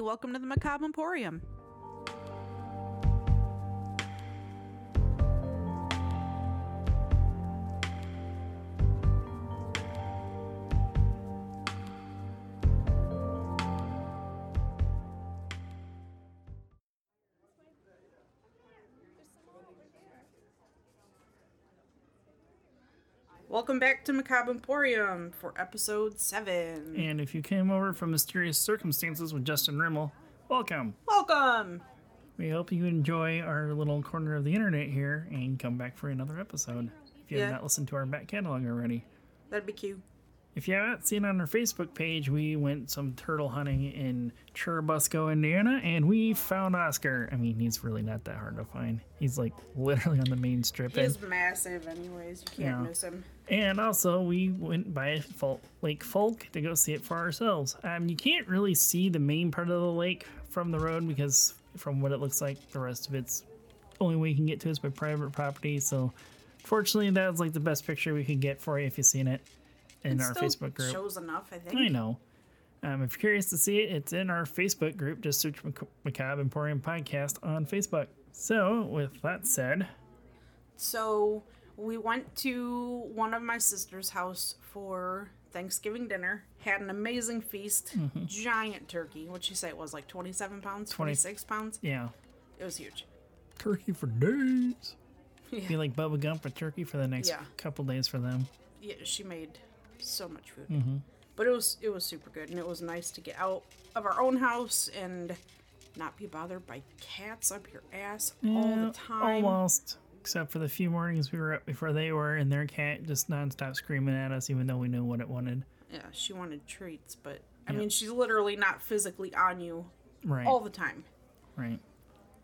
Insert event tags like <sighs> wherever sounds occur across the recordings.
Welcome to the Macabre Emporium. Welcome back to Macabre Emporium for episode 7. And if you came over from mysterious circumstances with Justin Rimmel, welcome. Welcome! We hope you enjoy our little corner of the internet here and come back for another episode. If you Yeah. have not listened to our back catalog already. That'd be cute. If you haven't seen on our Facebook page, we went some turtle hunting in Churubusco, Indiana, and we found Oscar. I mean, he's really not that hard to find. He's like <laughs> literally on the main strip. And, massive, anyways. You can't Yeah. miss him. and also, we went by Fol- Lake Fulk to go see it for ourselves. Um, you can't really see the main part of the lake from the road because, from what it looks like, the rest of it's only way you can get to is by private property. So, fortunately, that was like the best picture we could get for you if you've seen it in It our Facebook group. shows enough, I think. I know. Um, if you're curious to see it, it's in our Facebook group. Just search Mac- Macabre Emporium Podcast on Facebook. So, with that said, So we went to one of my sister's house for Thanksgiving dinner. Had an amazing feast. Mm-hmm. Giant turkey. What'd she say it was? Like 27 pounds? 20 26 pounds? yeah, It was huge. turkey for days. Yeah. Be like Bubba Gump for turkey for the next Yeah. couple days for them. yeah, she made so much food. Mm-hmm. But it was it was super good, and it was nice to get out of our own house and not be bothered by cats up your ass all the time. Almost. Except for the few mornings we were up before they were, and their cat just nonstop screaming at us, even though we knew what it wanted. Yeah, she wanted treats, but I Yeah. mean, she's literally not physically on you Right. all the time. Right.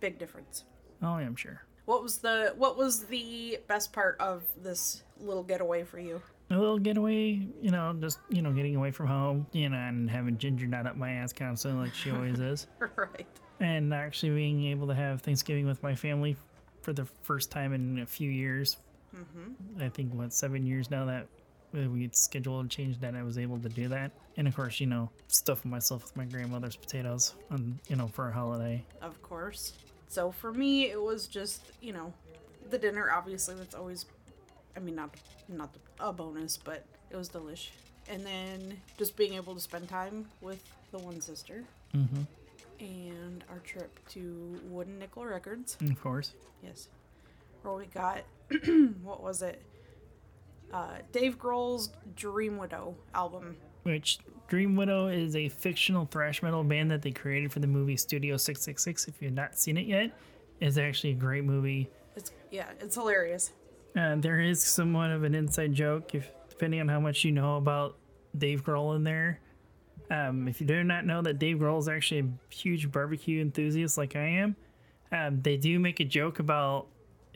Big difference. Oh, yeah, I'm sure. What was the what was the best part of this little getaway for you? A little getaway, you know, just you know, getting away from home, you know, and having Ginger not up my ass constantly like she always is, <laughs> right. and actually being able to have Thanksgiving with my family for the first time in a few years. Mm-hmm. I think what seven years now that we had scheduled and changed that I was able to do that, and of course, you know, stuffing myself with my grandmother's potatoes on you know for a holiday. Of course. So for me, it was just you know, the dinner. Obviously, that's always, I mean, not not a bonus, but it was delish. And then just being able to spend time with the one sister. Mm-hmm. And our trip to Wooden Nickel Records. Of course. Yes. Where we got, <clears throat> what was it? Uh, Dave Grohl's Dream Widow album. Which Dream Widow is a fictional thrash metal band that they created for the movie Studio 666. If you've not seen it yet, it's actually a great movie. It's yeah, it's hilarious. Uh, there is somewhat of an inside joke, if depending on how much you know about Dave Grohl in there. Um, if you do not know that Dave Grohl is actually a huge barbecue enthusiast like I am, um, they do make a joke about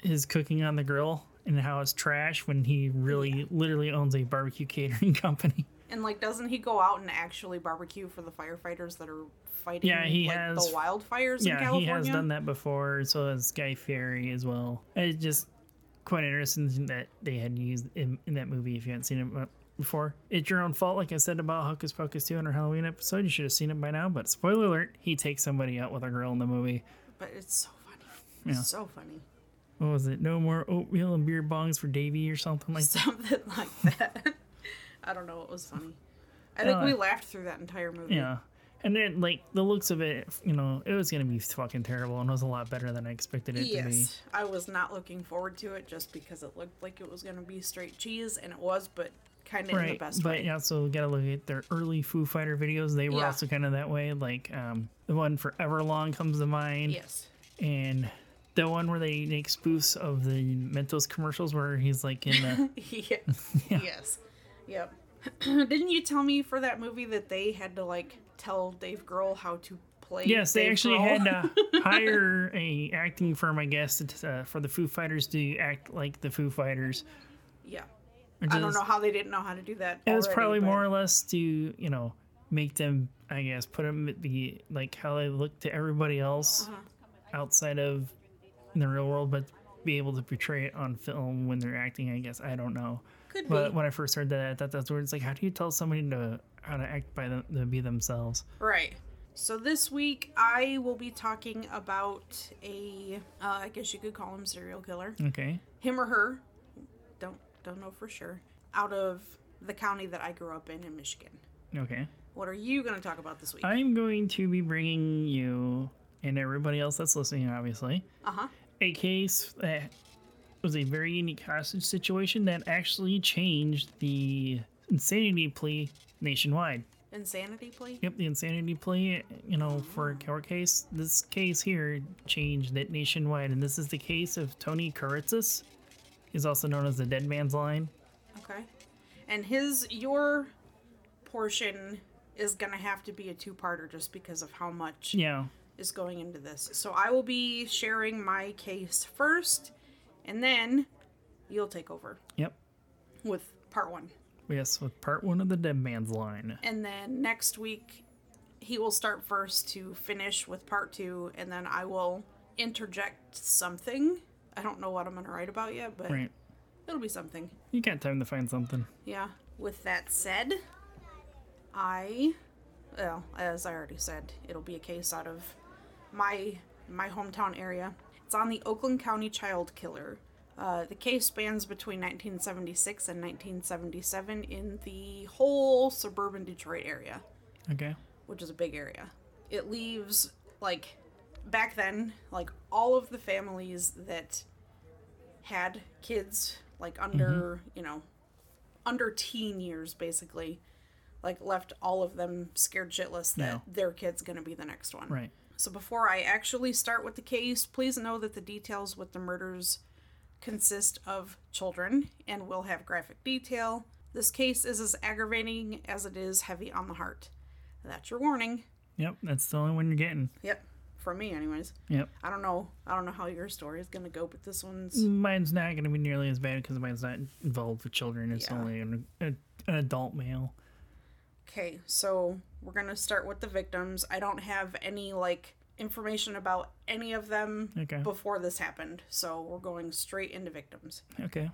his cooking on the grill and how it's trash when he really literally owns a barbecue <laughs> catering company. And like, doesn't he go out and actually barbecue for the firefighters that are fighting? Yeah, he like, has- the wildfires in yeah, he has done that before. So has Guy Fieri as well. It's just quite interesting that they had used in, in that movie. If you haven't seen it uh, before, it's your own fault. Like I said about Hocus Pocus 2 in our Halloween episode, you should have seen it by now. But spoiler alert: he takes somebody out with a girl in the movie. But it's so funny. Yeah. So funny. What was it? No more oatmeal and beer bongs for Davy or something like that. Something like that. <laughs> I don't know. It was funny. I think Uh, we laughed through that entire movie. Yeah. And then, like the looks of it, you know, it was gonna be fucking terrible, and it was a lot better than I expected it to be. Yes, I was not looking forward to it just because it looked like it was going to be straight cheese, and it was, but kind of in the right best but way. you also got to look at their early foo fighter videos they were Yeah. also kind of that way like um the one "Forever Long" comes to mind Yes. and the one where they make spoofs of the mentos commercials where he's like in the <laughs> <laughs> yeah. Yes. Yep. <clears throat> Didn't you tell me for that movie that they had to like tell Dave Grohl how to play? yes they actually Grohl? had to <laughs> hire a acting firm i guess to, uh, for the foo fighters to act like the foo fighters yeah. which I don't know how they didn't know how to do that. it was probably but- more or less to you know make them i guess put them the like how they look to everybody else Uh-huh. outside of in the real world but be able to portray it on film when they're acting i guess i don't know Could but be. when i first heard that i thought that's where it's like how do you tell somebody to how to act by them to be themselves Right. So this week I will be talking about a, uh, I guess you could call him serial killer, Okay. him or her, don't don't know for sure, out of the county that I grew up in in Michigan. Okay. What are you going to talk about this week? I'm going to be bringing you and everybody else that's listening, obviously, Uh huh. a case that was a very unique hostage situation that actually changed the insanity plea nationwide. Insanity plea. Yep, the insanity plea, you know, for a court case. This case here changed it nationwide, and this is the case of Tony Kiritsis. He's also known as the Dead Man's Line. Okay. And his your portion is gonna have to be a two-parter just because of how much Yeah, is going into this. So I will be sharing my case first, and then you'll take over yep. with part one. Yes, with part one of the Dead Man's Line. And then next week, he will start first to finish with part two, and then I will interject something. I don't know what I'm gonna write about yet, but Right. it'll be something. You got time to find something. Yeah. With that said, I, well, as I already said, it'll be a case out of my my hometown area. It's on the Oakland County child killer. Uh, the case spans between 1976 and 1977 in the whole suburban Detroit area, Okay. which is a big area. It leaves like back then, like all of the families that had kids like under, you know, under teen years basically, like left all of them scared shitless that Yeah. their kid's going to be the next one. Right. So before I actually start with the case, please know that the details with the murders consist of children and will have graphic detail. This case is as aggravating as it is heavy on the heart. That's your warning. Yep, that's the only one you're getting. Yep. For me anyways. Yep. I don't know. I don't know how your story is going to go, but this one's Mine's not going to be nearly as bad because mine's not involved with children. It's Yeah. only an, an adult male. Okay, so we're gonna start with the victims. I don't have any like information about any of them Okay. before this happened, so we're going straight into victims. Okay.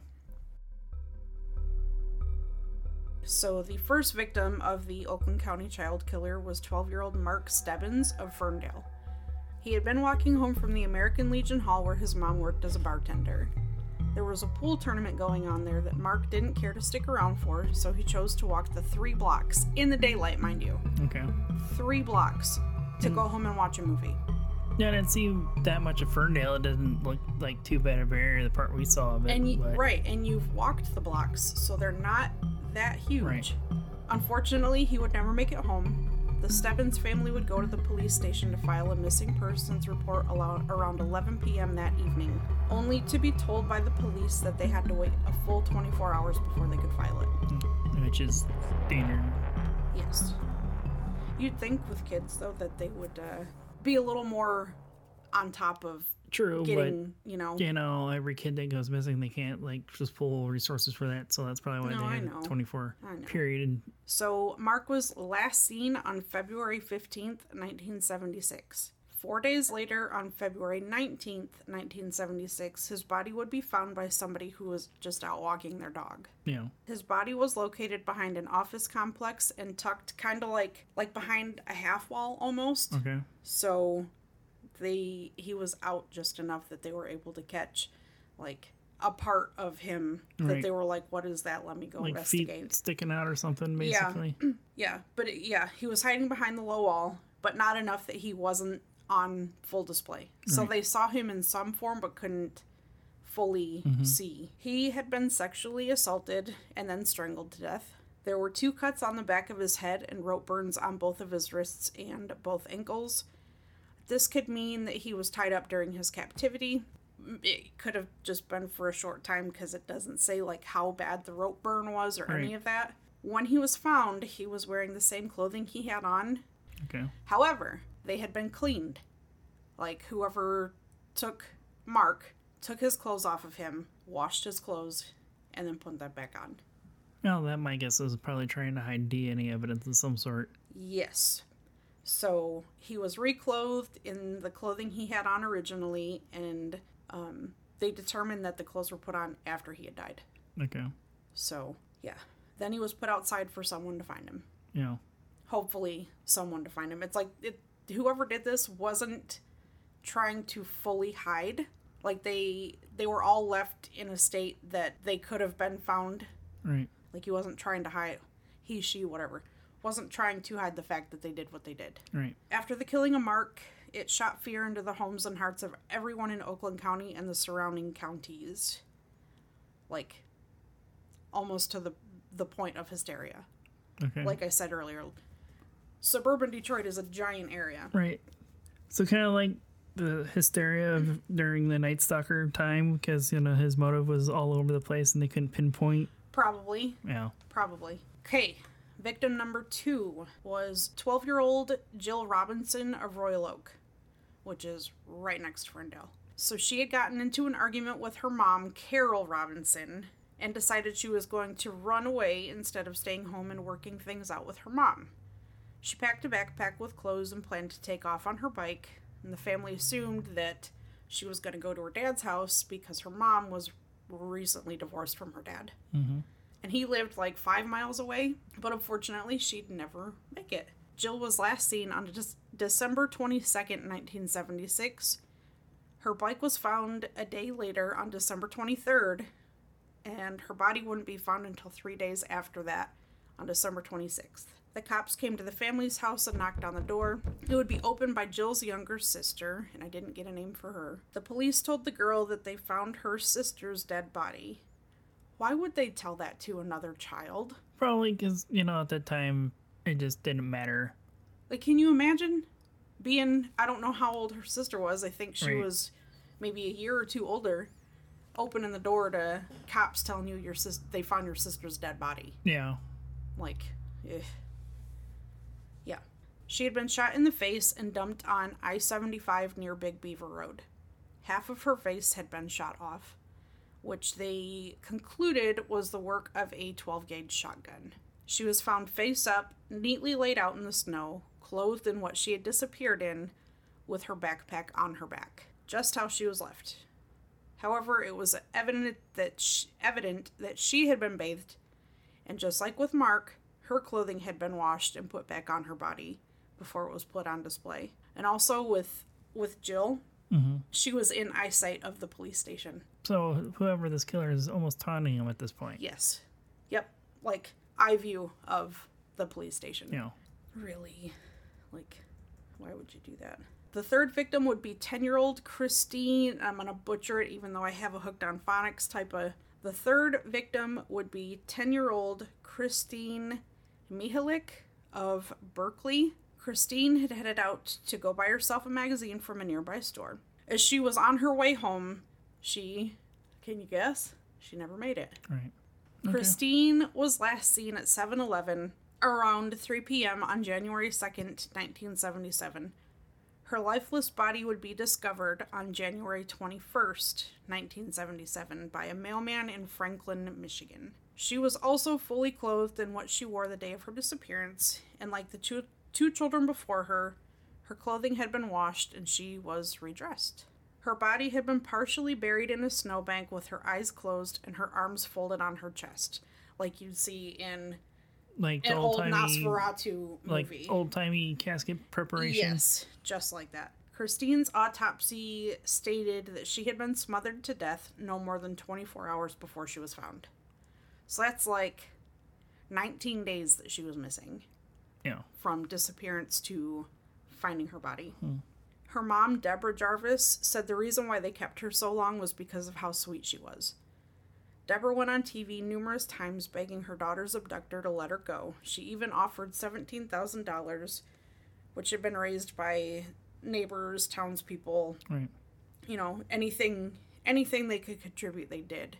So the first victim of the Oakland County child killer was 12-year-old Mark Stebbins of Ferndale. He had been walking home from the American Legion Hall where his mom worked as a bartender. There was a pool tournament going on there that Mark didn't care to stick around for, so he chose to walk the three blocks in the daylight, mind you. Okay. three blocks to go mm. home and watch a movie. Yeah, I didn't see that much of Ferndale. It doesn't look like too bad of an area, the part we saw of it. And you, but- right, and you've walked the blocks, so they're not that huge. Right. Unfortunately, he would never make it home. The Stebbins family would go to the police station to file a missing persons report around 11 p.m. that evening, only to be told by the police that they had to wait a full 24 hours before they could file it. Mm, which is standard. Yes. You'd think with kids, though, that they would uh, be a little more on top of True, getting, you know, you know, every kid that goes missing, they can't like just pull resources for that. So that's probably why No, they I had know. 24 I know. period. And So, Mark was last seen on February 15th, 1976. Four days later, on February 19th, 1976, his body would be found by somebody who was just out walking their dog. know, His body was located behind an office complex and tucked kind of like like behind a half wall almost. okay, So they he was out just enough that they were able to catch like a part of him that Right. they were like what is that? Let me go like investigate. feet sticking out or something, Yeah. basically. <clears throat> Yeah, but it, yeah, he was hiding behind the low wall, but not enough that he wasn't on full display. So Right. they saw him in some form but couldn't fully mm-hmm. see. He had been sexually assaulted and then strangled to death. There were two cuts on the back of his head and rope burns on both of his wrists and both ankles. This could mean that he was tied up during his captivity. It could have just been for a short time because it doesn't say like how bad the rope burn was or any of that. When he was found, he was wearing the same clothing he had on. Okay, However, they had been cleaned. Like whoever took Mark took his clothes off of him, washed his clothes, and then put that back on. well, that my guess is probably trying to hide DNA evidence of some sort. Yes. So he was reclothed in the clothing he had on originally, and um, they determined that the clothes were put on after he had died. Okay, So, yeah. Then he was put outside for someone to find him. know, Hopefully, someone to find him. It's like, it, whoever did this wasn't trying to fully hide. Like they they were all left in a state that they could have been found. Right. Like he wasn't trying to hide he, she, whatever. Wasn't trying to hide the fact that they did what they did. Right. After the killing of Mark, it shot fear into the homes and hearts of everyone in Oakland County and the surrounding counties. Like almost to the the point of hysteria. Okay. Like I said earlier, suburban Detroit is a giant area. Right. So kind of like the hysteria of during the Night Stalker time, because you know his motive was all over the place and they couldn't pinpoint. Probably. Yeah. Probably. Okay. Victim number two was 12 year old Jill Robinson of Royal Oak, which is right next to Ferndale. So she had gotten into an argument with her mom, Carol Robinson, and decided she was going to run away instead of staying home and working things out with her mom. She packed a backpack with clothes and planned to take off on her bike, and the family assumed that she was going to go to her dad's house because her mom was recently divorced from her dad. Mm-hmm. And he lived like five miles away, but unfortunately, she'd never make it. Jill was last seen on De- December 22nd, 1976. Her bike was found a day later on December 23rd, and her body wouldn't be found until three days after that on December 26th. The cops came to the family's house and knocked on the door. It would be opened by Jill's younger sister, and I didn't get a name for her. The police told the girl that they found her sister's dead body. Why would they tell that to another child? Probably because you know at that time it just didn't matter. Like, can you imagine being? I don't know how old her sister was. I think she Right. was maybe a year or two older. Opening the door to cops telling you your sis they found your sister's dead body. Yeah. Like, eh. She had been shot in the face and dumped on I 75 near Big Beaver Road. Half of her face had been shot off, which they concluded was the work of a 12 gauge shotgun. She was found face up, neatly laid out in the snow, clothed in what she had disappeared in, with her backpack on her back, just how she was left. However, it was evident that she, evident that she had been bathed and just like with Mark, her clothing had been washed and put back on her body before it was put on display. And also with with Jill, Mm-hmm. she was in eyesight of the police station. So whoever this killer is almost taunting him at this point. Yes. Yep. Like eye view of the police station. Yeah. Really? Like, why would you do that? The third victim would be 10 year old Christine. I'm going to butcher it even though I have a hooked on phonics type of. The third victim would be 10 year old Christine Mihelich of Berkley. Christine had headed out to go buy herself a magazine from a nearby store. As she was on her way home, she. Can you guess? She never made it. Right. Christine was last seen at 7 Eleven around 3 p.m. on January 2nd, 1977. Her lifeless body would be discovered on January 21st, 1977, by a mailman in Franklin, Michigan. She was also fully clothed in what she wore the day of her disappearance, and like the two, two children before her, her clothing had been washed and she was redressed. Her body had been partially buried in a snowbank with her eyes closed and her arms folded on her chest, like you'd see in Like an old Nosferatu like movie. old timey casket preparation. Yes, just like that. Christine's autopsy stated that she had been smothered to death no more than 24 hours before she was found. So that's like 19 days that she was missing Yeah. from disappearance to finding her body. Her mom, Deborah Jarvis, said the reason why they kept her so long was because of how sweet she was. Deborah went on TV numerous times begging her daughter's abductor to let her go. She even offered $17,000, which had been raised by neighbors, townspeople, Right. you know, anything anything they could contribute, they did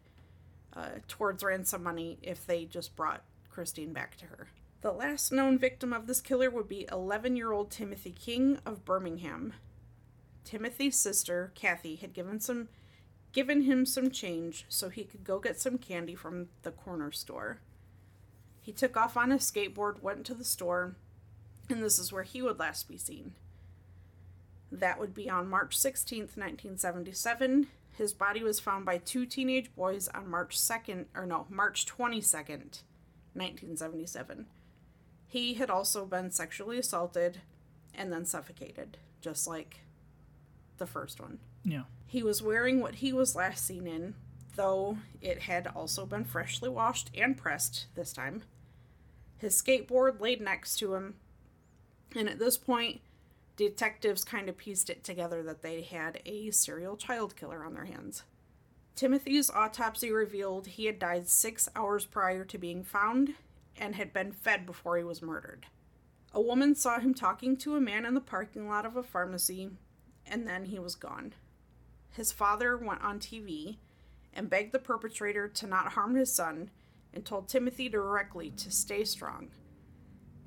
uh, towards ransom money if they just brought Christine back to her. The last known victim of this killer would be 11 year old Timothy King of Birmingham. Timothy's sister, Kathy, had given some given him some change so he could go get some candy from the corner store. He took off on his skateboard, went to the store, and this is where he would last be seen. That would be on March 16th, 1977. His body was found by two teenage boys on March 2nd, or no, March 22nd, 1977. He had also been sexually assaulted and then suffocated, just like the first one. Yeah. He was wearing what he was last seen in, though it had also been freshly washed and pressed this time. His skateboard laid next to him, and at this point, detectives kind of pieced it together that they had a serial child killer on their hands. Timothy's autopsy revealed he had died six hours prior to being found and had been fed before he was murdered. A woman saw him talking to a man in the parking lot of a pharmacy, and then he was gone. His father went on TV and begged the perpetrator to not harm his son and told Timothy directly to stay strong.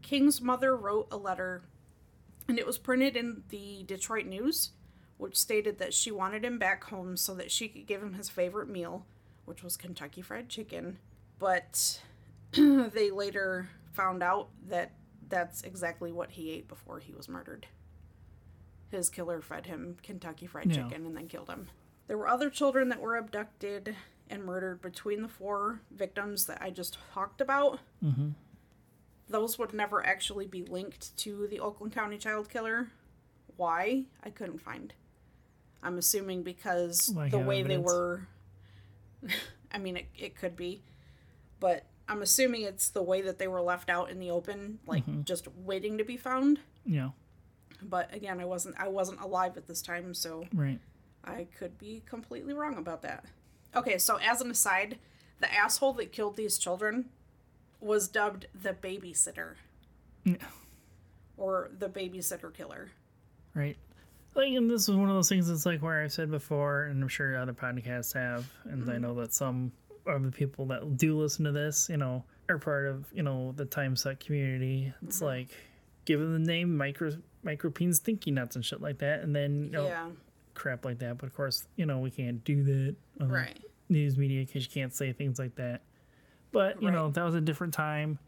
King's mother wrote a letter, and it was printed in the Detroit News, which stated that she wanted him back home so that she could give him his favorite meal, which was Kentucky Fried Chicken. But <clears throat> they later found out that that's exactly what he ate before he was murdered. His killer fed him Kentucky Fried Yeah. Chicken and then killed him. There were other children that were abducted and murdered between the four victims that I just talked about. Mm-hmm. Those would never actually be linked to the Oakland County child killer. Why? I couldn't find. I'm assuming because Lack the way they were. <laughs> I mean, it, it could be. But I'm assuming it's the way that they were left out in the open, like Mm-hmm. just waiting to be found. Yeah. But again, I wasn't I wasn't alive at this time, so Right. I could be completely wrong about that. Okay, so as an aside, the asshole that killed these children was dubbed the babysitter Yeah. or the babysitter killer. Right. Like, and this is one of those things that's like where I've said before, and I'm sure other podcasts have, and I know that some of the people that do listen to this, you know, are part of, you know, the time suck community. It's mm-hmm. like giving the name micro micropene stinky nuts and shit like that, and then you know, Yeah, crap like that. But of course, you know, we can't do that on right. news media because you can't say things like that. But you know, that was a different time.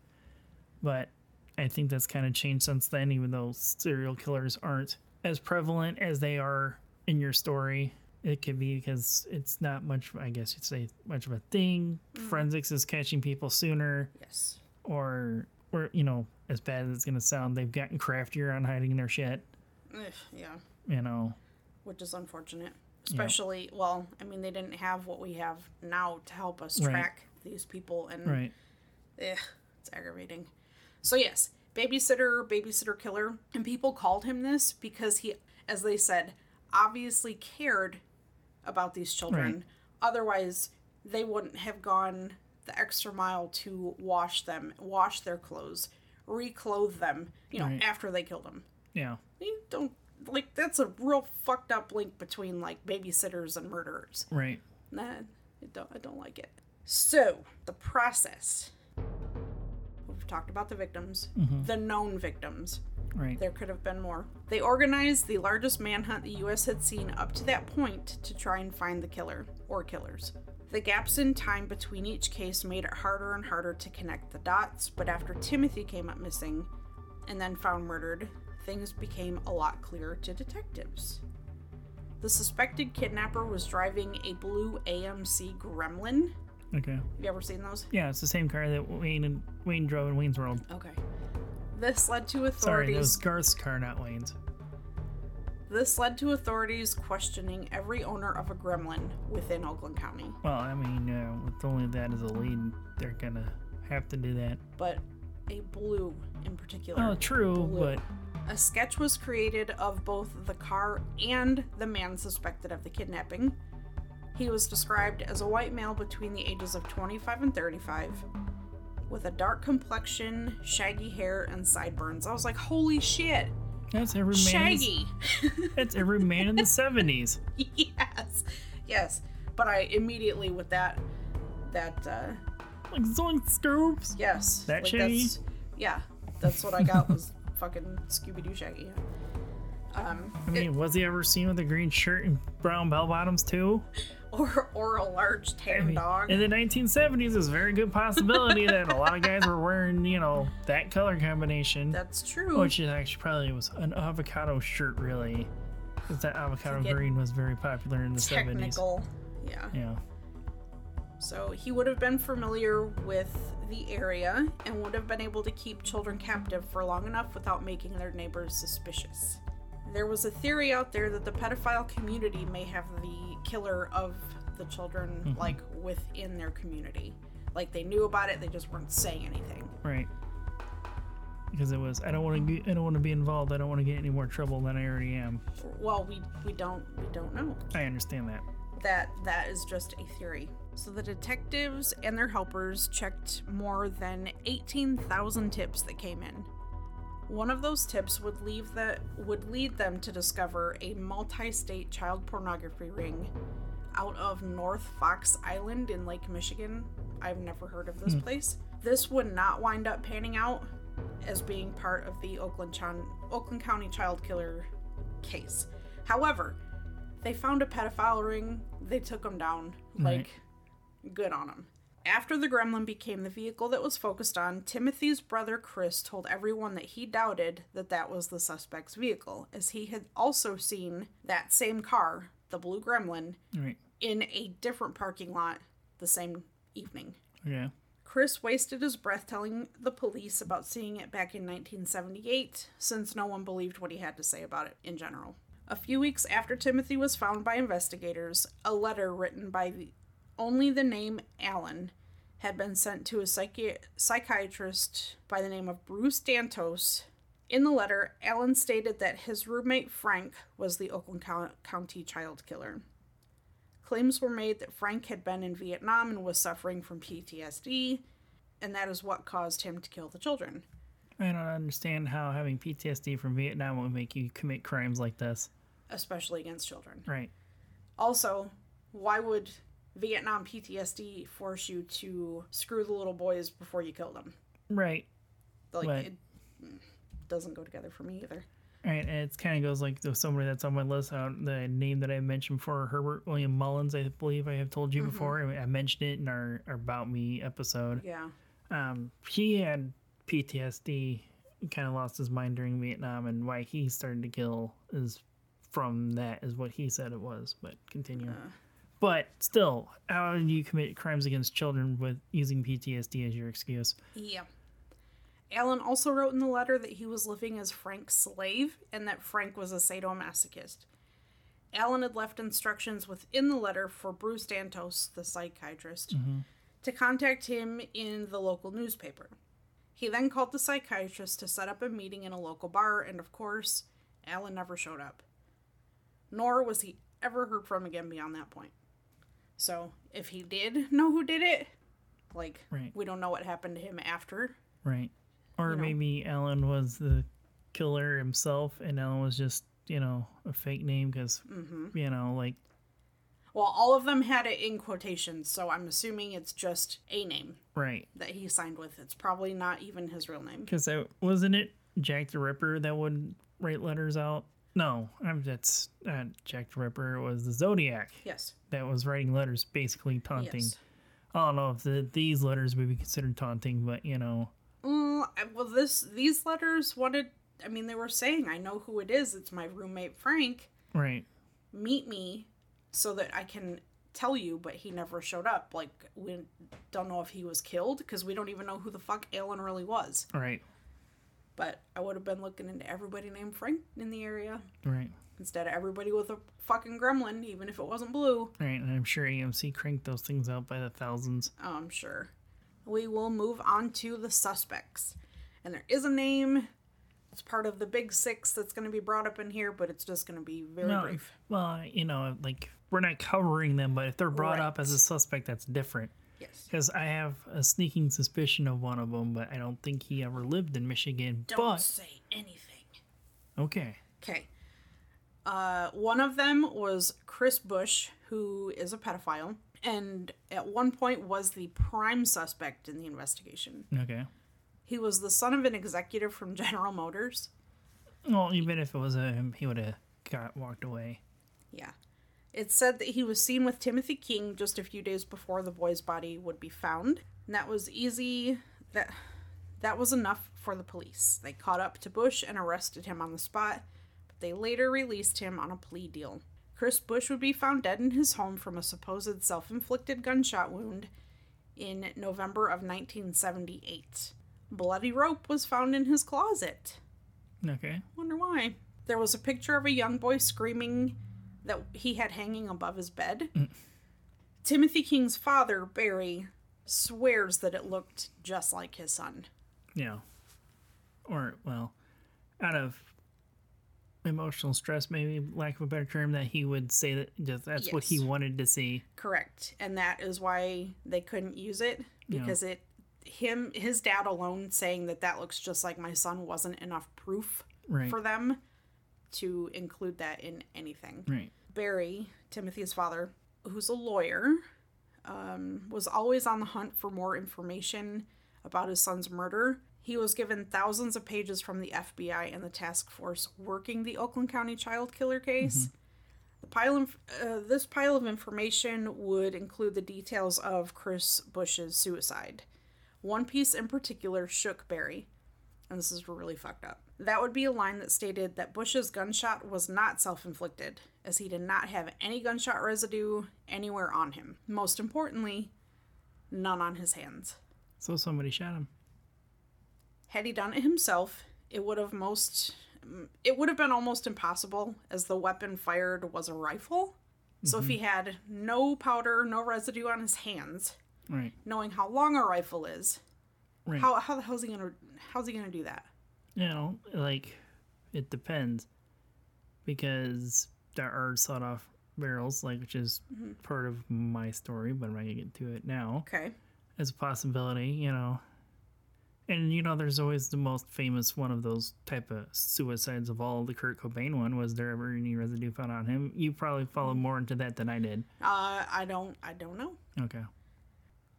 But I think that's kind of changed since then. Even though serial killers aren't as prevalent as they are in your story, it could be because it's not much. I guess you'd say much of a thing. Mm. Forensics is catching people sooner, Yes. or or you know, as bad as it's gonna sound, they've gotten craftier on hiding their shit. Ugh, yeah, You know, which is unfortunate. Especially, well, I mean, they didn't have what we have now to help us Right. track these people, and right? Ugh, it's aggravating. So yes, babysitter, babysitter killer, and people called him this because he, as they said, obviously cared about these children. Right. Otherwise, they wouldn't have gone the extra mile to wash them, wash their clothes, reclothe them. You know, Right. after they killed them. Yeah, You don't like that's a real fucked up link between like babysitters and murderers. right. Nah, I don't. I don't like it. So the process. We've talked about the victims, mm-hmm. the known victims. Right. There could have been more. They organized the largest manhunt the U.S. had seen up to that point to try and find the killer or killers. The gaps in time between each case made it harder and harder to connect the dots, but after Timothy came up missing and then found murdered, things became a lot clearer to detectives. The suspected kidnapper was driving a blue AMC Gremlin. Okay. Have you ever seen those? Yeah, it's the same car that Wayne and Wayne drove in Wayne's World. Okay. This led to authorities. Sorry, that was Garth's car, not Wayne's. This led to authorities questioning every owner of a gremlin within Oakland County. Well, I mean, uh, with only that as a lead, they're gonna have to do that. but a blue in particular. Oh, true, Blue. but A sketch was created of both the car and the man suspected of the kidnapping. He was described as a white male between the ages of 25 and 35, with a dark complexion, shaggy hair, and sideburns. I was like, holy shit! that's every man. Shaggy! <laughs> That's every man in the <laughs> seventies. yes, yes. But I immediately, with that, that, uh, Like zoink scoops. Yes. That Shaggy? That's, yeah, that's what I got was <laughs> fucking Scooby Doo Shaggy. Um, I mean, was he ever seen with a green shirt and brown bell bottoms too? Or or a large tan I mean, dog. In the 1970s, there's a very good possibility that a lot of guys were wearing, you know, that color combination. That's true. Which is actually probably was an avocado shirt, really. Because that avocado green was very popular in the 70s. Technical. Yeah. Yeah. So he would have been familiar with the area and would have been able to keep children captive for long enough without making their neighbors suspicious. There was a theory out there that the pedophile community may have the killer of the children mm-hmm. like within their community. Like they knew about it, they just weren't saying anything. Right. Because it was, I don't want to, I don't want to be involved. I don't want to get any more trouble than I already am. Well, we we don't we don't know. I understand that. that that is just a theory. So the detectives and their helpers checked more than 18,000 tips that came in. One of those tips would leave that would lead them to discover a multi-state child pornography ring out of North Fox Island in Lake Michigan. I've never heard of this hmm. place. This would not wind up panning out as being part of the Oakland, Chon- Oakland County child killer case. However, they found a pedophile ring. They took him down. Like, good on them. After the gremlin became the vehicle that was focused on, Timothy's brother Chris told everyone that he doubted that that was the suspect's vehicle, as he had also seen that same car, the blue gremlin, Right. in a different parking lot the same evening. Yeah. Chris wasted his breath telling the police about seeing it back in 1978, since no one believed what he had to say about it in general. A few weeks after Timothy was found by investigators, a letter written by the, only the name Alan had been sent to a psychi- psychiatrist by the name of Bruce Dantos. In the letter, Allen stated that his roommate Frank was the Oakland Cou- County child killer. Claims were made that Frank had been in Vietnam and was suffering from PTSD, and that is what caused him to kill the children. I don't understand how having PTSD from Vietnam would make you commit crimes like this. especially against children. Right. Also, why would Vietnam PTSD force you to screw the little boys before you kill them? Right. Like Right. it doesn't go together for me either. Right, and it kind of goes like to somebody that's on my list. Uh, the name that I mentioned before Herbert William Mullins, I believe I have told you before. I I mentioned it in our, our About Me episode. Yeah. Um, he had PTSD, kind of lost his mind during Vietnam, and why he started to kill is from that, is what he said it was. But continue. But still, how do you commit crimes against children with using PTSD as your excuse? Yeah. Alan also wrote in the letter that he was living as Frank's slave and that Frank was a sadomasochist. Alan had left instructions within the letter for Bruce Dantos, the psychiatrist, mm-hmm. to contact him in the local newspaper. He then called the psychiatrist to set up a meeting in a local bar, and of course, Alan never showed up. Nor was he ever heard from again beyond that point. So, if he did know who did it, like, Right. we don't know what happened to him after. Right. Or You know. maybe Alan was the killer himself and Alan was just, you know, a fake name because, Mm-hmm. you know, like, Well, all of them had it in quotations, so I'm assuming it's just a name right. that he signed with. It's probably not even his real name. Because wasn't it Jack the Ripper that would write letters out? No, I'm, that's not Jack the Ripper. It was the Zodiac Yes. that was writing letters basically taunting. Yes. I don't know if the, these letters would be considered taunting, but, you know, Mm, well, this these letters wanted. I mean, they were saying, "I know who it is. It's my roommate Frank. right. Meet me, so that I can tell you." But he never showed up. Like we don't know if he was killed because we don't even know who the fuck Alan really was. Right. But I would have been looking into everybody named Frank in the area Right. instead of everybody with a fucking gremlin, even if it wasn't blue. Right. And I'm sure AMC cranked those things out by the thousands. Oh, I'm sure. We will move on to the suspects. And there is a name. It's part of the big six that's going to be brought up in here, but it's just going to be very No, brief. Well, you know, like we're not covering them, but if they're brought up as a suspect, that's different. Yes. Because I have a sneaking suspicion of one of them, but I don't think he ever lived in Michigan. Don't but say anything. okay, Okay. Uh, one of them was Chris Busch, who is a pedophile, and at one point was the prime suspect in the investigation. okay. He was the son of an executive from General Motors. Well, even if it was a him, he would have got walked away. Yeah. It said that he was seen with Timothy King just a few days before the boy's body would be found. And that was easy. That that was enough for the police. They caught up to Busch and arrested him on the spot, but they later released him on a plea deal. Chris Busch would be found dead in his home from a supposed self-inflicted gunshot wound in November of 1978. Bloody rope was found in his closet. Okay. Wonder why. There was a picture of a young boy screaming that he had hanging above his bed. Mm. Timothy King's father, Barry, swears that it looked just like his son. Yeah. Or well, out of emotional stress, maybe lack of a better term, that he would say that just that's what he wanted to see. Correct. And that is why they couldn't use it Yeah. because it him his dad alone saying that that looks just like my son wasn't enough proof Right. for them to include that in anything. right. Barry, Timothy's father, who's a lawyer, um, was always on the hunt for more information about his son's murder. He was given thousands of pages from the FBI and the task force working the Oakland County child killer case. The pile of, uh, this pile of information would include the details of Chris Busch's suicide. One piece in particular shook Barry and this is really fucked up. That would be a line that stated that Busch's gunshot was not self inflicted, as he did not have any gunshot residue anywhere on him. Most importantly, none on his hands. So somebody shot him. Had he done it himself, it would have most it would have been almost impossible as the weapon fired was a rifle. So if he mm-hmm. had no powder, no residue on his hands, Right. knowing how long a rifle is, Right. how how the hell's he gonna how's he gonna do that? you know, like it depends because there are sawed off barrels, like which is Mm-hmm. part of my story, but I'm not gonna get to it now. Okay. As a possibility, you know. And you know, there's always the most famous one of those type of suicides of all. The Kurt Cobain one. Was there ever any residue found on him? You probably followed more into that than I did. Uh I don't I don't know. Okay.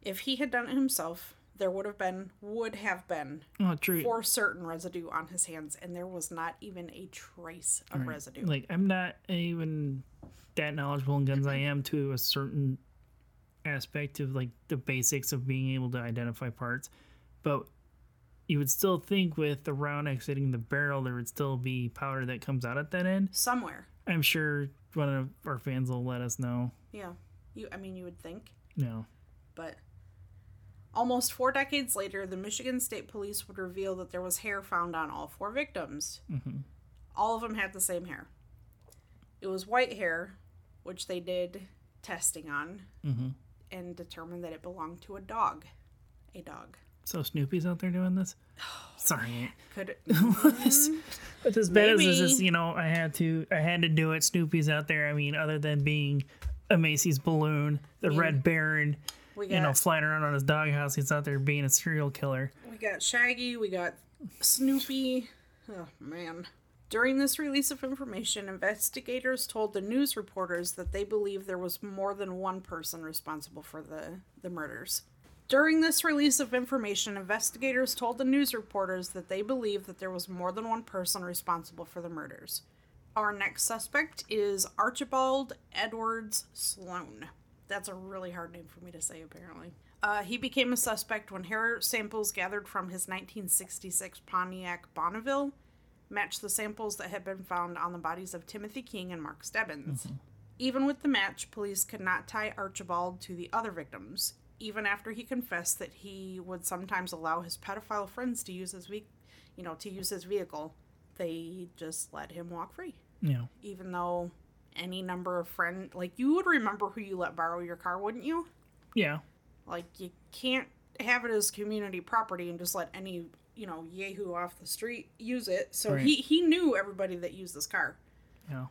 If he had done it himself, there would have been would have been Oh, true. for certain residue on his hands, and there was not even a trace of residue. Like I'm not even that knowledgeable in guns. I am to a certain aspect of like the basics of being able to identify parts, but you would still think with the round exiting the barrel, there would still be powder that comes out at that end. Somewhere, I'm sure one of our fans will let us know. yeah. You, I mean, you would think, No. but almost four decades later, the Michigan State Police would reveal that there was hair found on all four victims. Mm-hmm. All of them had the same hair. It was white hair, which they did testing on, Mm-hmm. and determined that it belonged to a dog. A dog. So Snoopy's out there doing this. <sighs> Sorry. Could But <laughs> <laughs> as bad as this is, you know, I had to, I had to do it. Snoopy's out there. I mean, other than being a Macy's balloon, the Red Baron, we got you know, flying around on his doghouse, he's out there being a serial killer. We got Shaggy, we got Snoopy. Oh, man. During this release of information, investigators told the news reporters that they believe there was more than one person responsible for the, the murders. During this release of information, investigators told the news reporters that they believe that there was more than one person responsible for the murders. Our next suspect is Archibald Edwards Sloan. That's a really hard name for me to say, apparently. Uh, he became a suspect when hair samples gathered from his 1966 Pontiac Bonneville matched the samples that had been found on the bodies of Timothy King and Mark Stebbins. Even with the match, police could not tie Archibald to the other victims, even after he confessed that he would sometimes allow his pedophile friends to use his ve- you know, to use his vehicle. They just let him walk free know, even though any number of friend like you would remember who you let borrow your car wouldn't you yeah, like you can't have it as community property and just let any you know yahoo off the street use it so Right. he he knew everybody that used this car yeah.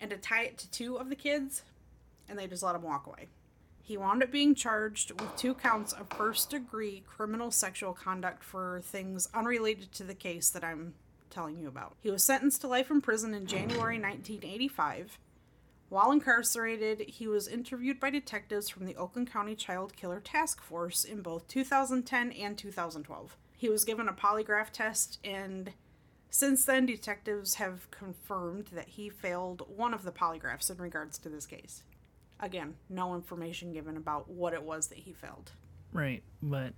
and to tie it to two of the kids and they just let him walk away he wound up being charged with two counts of first degree criminal sexual conduct for things unrelated to the case that I'm telling you about. He was sentenced to life in prison in January 1985. While incarcerated, he was interviewed by detectives from the Oakland County Child Killer Task Force in both 2010 and 2012. He was given a polygraph test, and since then, detectives have confirmed that he failed one of the polygraphs in regards to this case. Again, no information given about what it was that he failed. Right, but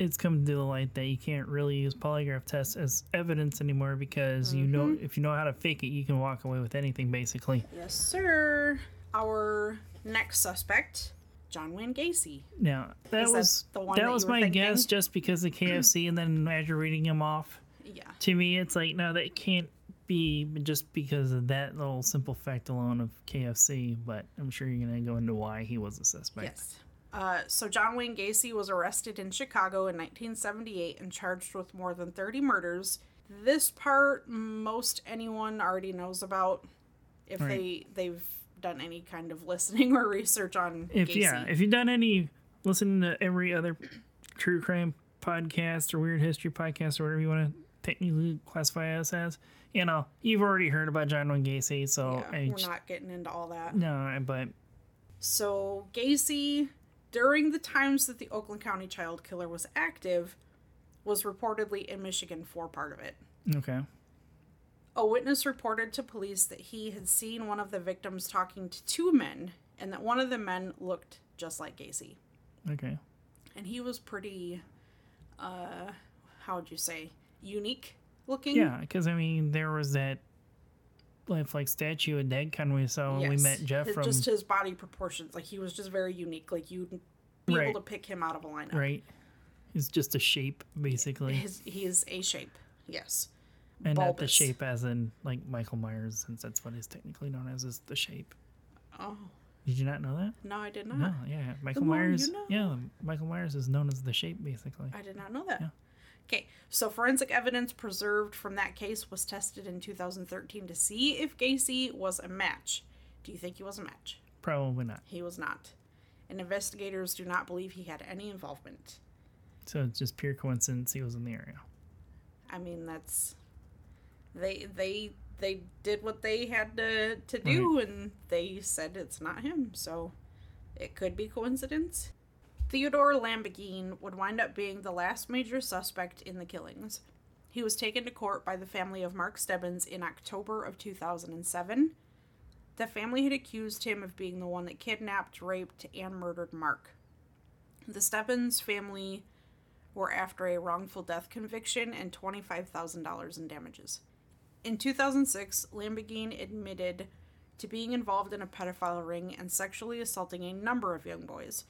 it's come to the light that you can't really use polygraph tests as evidence anymore because you know mm-hmm. if you know how to fake it, you can walk away with anything basically. Yes, sir. Our next suspect John Wayne Gacy. Now that Is that was the one that that was my thinking? guess, just because of KFC, and then after reading him off, Yeah. to me, it's like no, that can't be just because of that little simple fact alone of KFC. But I'm sure you're gonna go into why he was a suspect. Yes. Uh, so John Wayne Gacy was arrested in Chicago in 1978 and charged with more than 30 murders. This part most anyone already knows about if Right. they they've done any kind of listening <laughs> or research on If Gacy. yeah, if you've done any listening to every other true crime podcast or weird history podcast or whatever you want to technically classify us as, you know, you've already heard about John Wayne Gacy. So yeah, I we're not getting into all that. no, but So Gacy, during the times that the Oakland County child killer was active, was reportedly in Michigan for part of it. okay, A witness reported to police that he had seen one of the victims talking to two men and that one of the men looked just like Gacy. okay, And he was pretty, uh, how would you say, unique looking? yeah, because I mean there was that lifelike statue of Dead Con we saw when we met Jeff from Just his body proportions. Like, he was just very unique. Like, you'd be Right. able to pick him out of a lineup. right. He's just a shape basically, His, he is a shape. Yes. and not the shape as in like Michael Myers, since that's what he's technically known as is the shape. Oh, Did you not know that? no, I did not. No, yeah. Michael more you Myers. know. Yeah, Michael Myers is known as the shape, basically. I did not know that. Yeah. Okay, so forensic evidence preserved from that case was tested in 2013 to see if Gacy was a match. Do you think he was a match? Probably not. He was not. And investigators do not believe he had any involvement. So it's just pure coincidence he was in the area. I mean, that's they they they did what they had to to do and they said it's not him. So it could be coincidence. Theodore Lamborgine would wind up being the last major suspect in the killings. He was taken to court by the family of Mark Stebbins in October of 2007. The family had accused him of being the one that kidnapped, raped, and murdered Mark. The Stebbins family were after a wrongful death conviction and $25,000 in damages. In 2006, Lamborgine admitted to being involved in a pedophile ring and sexually assaulting a number of young boys.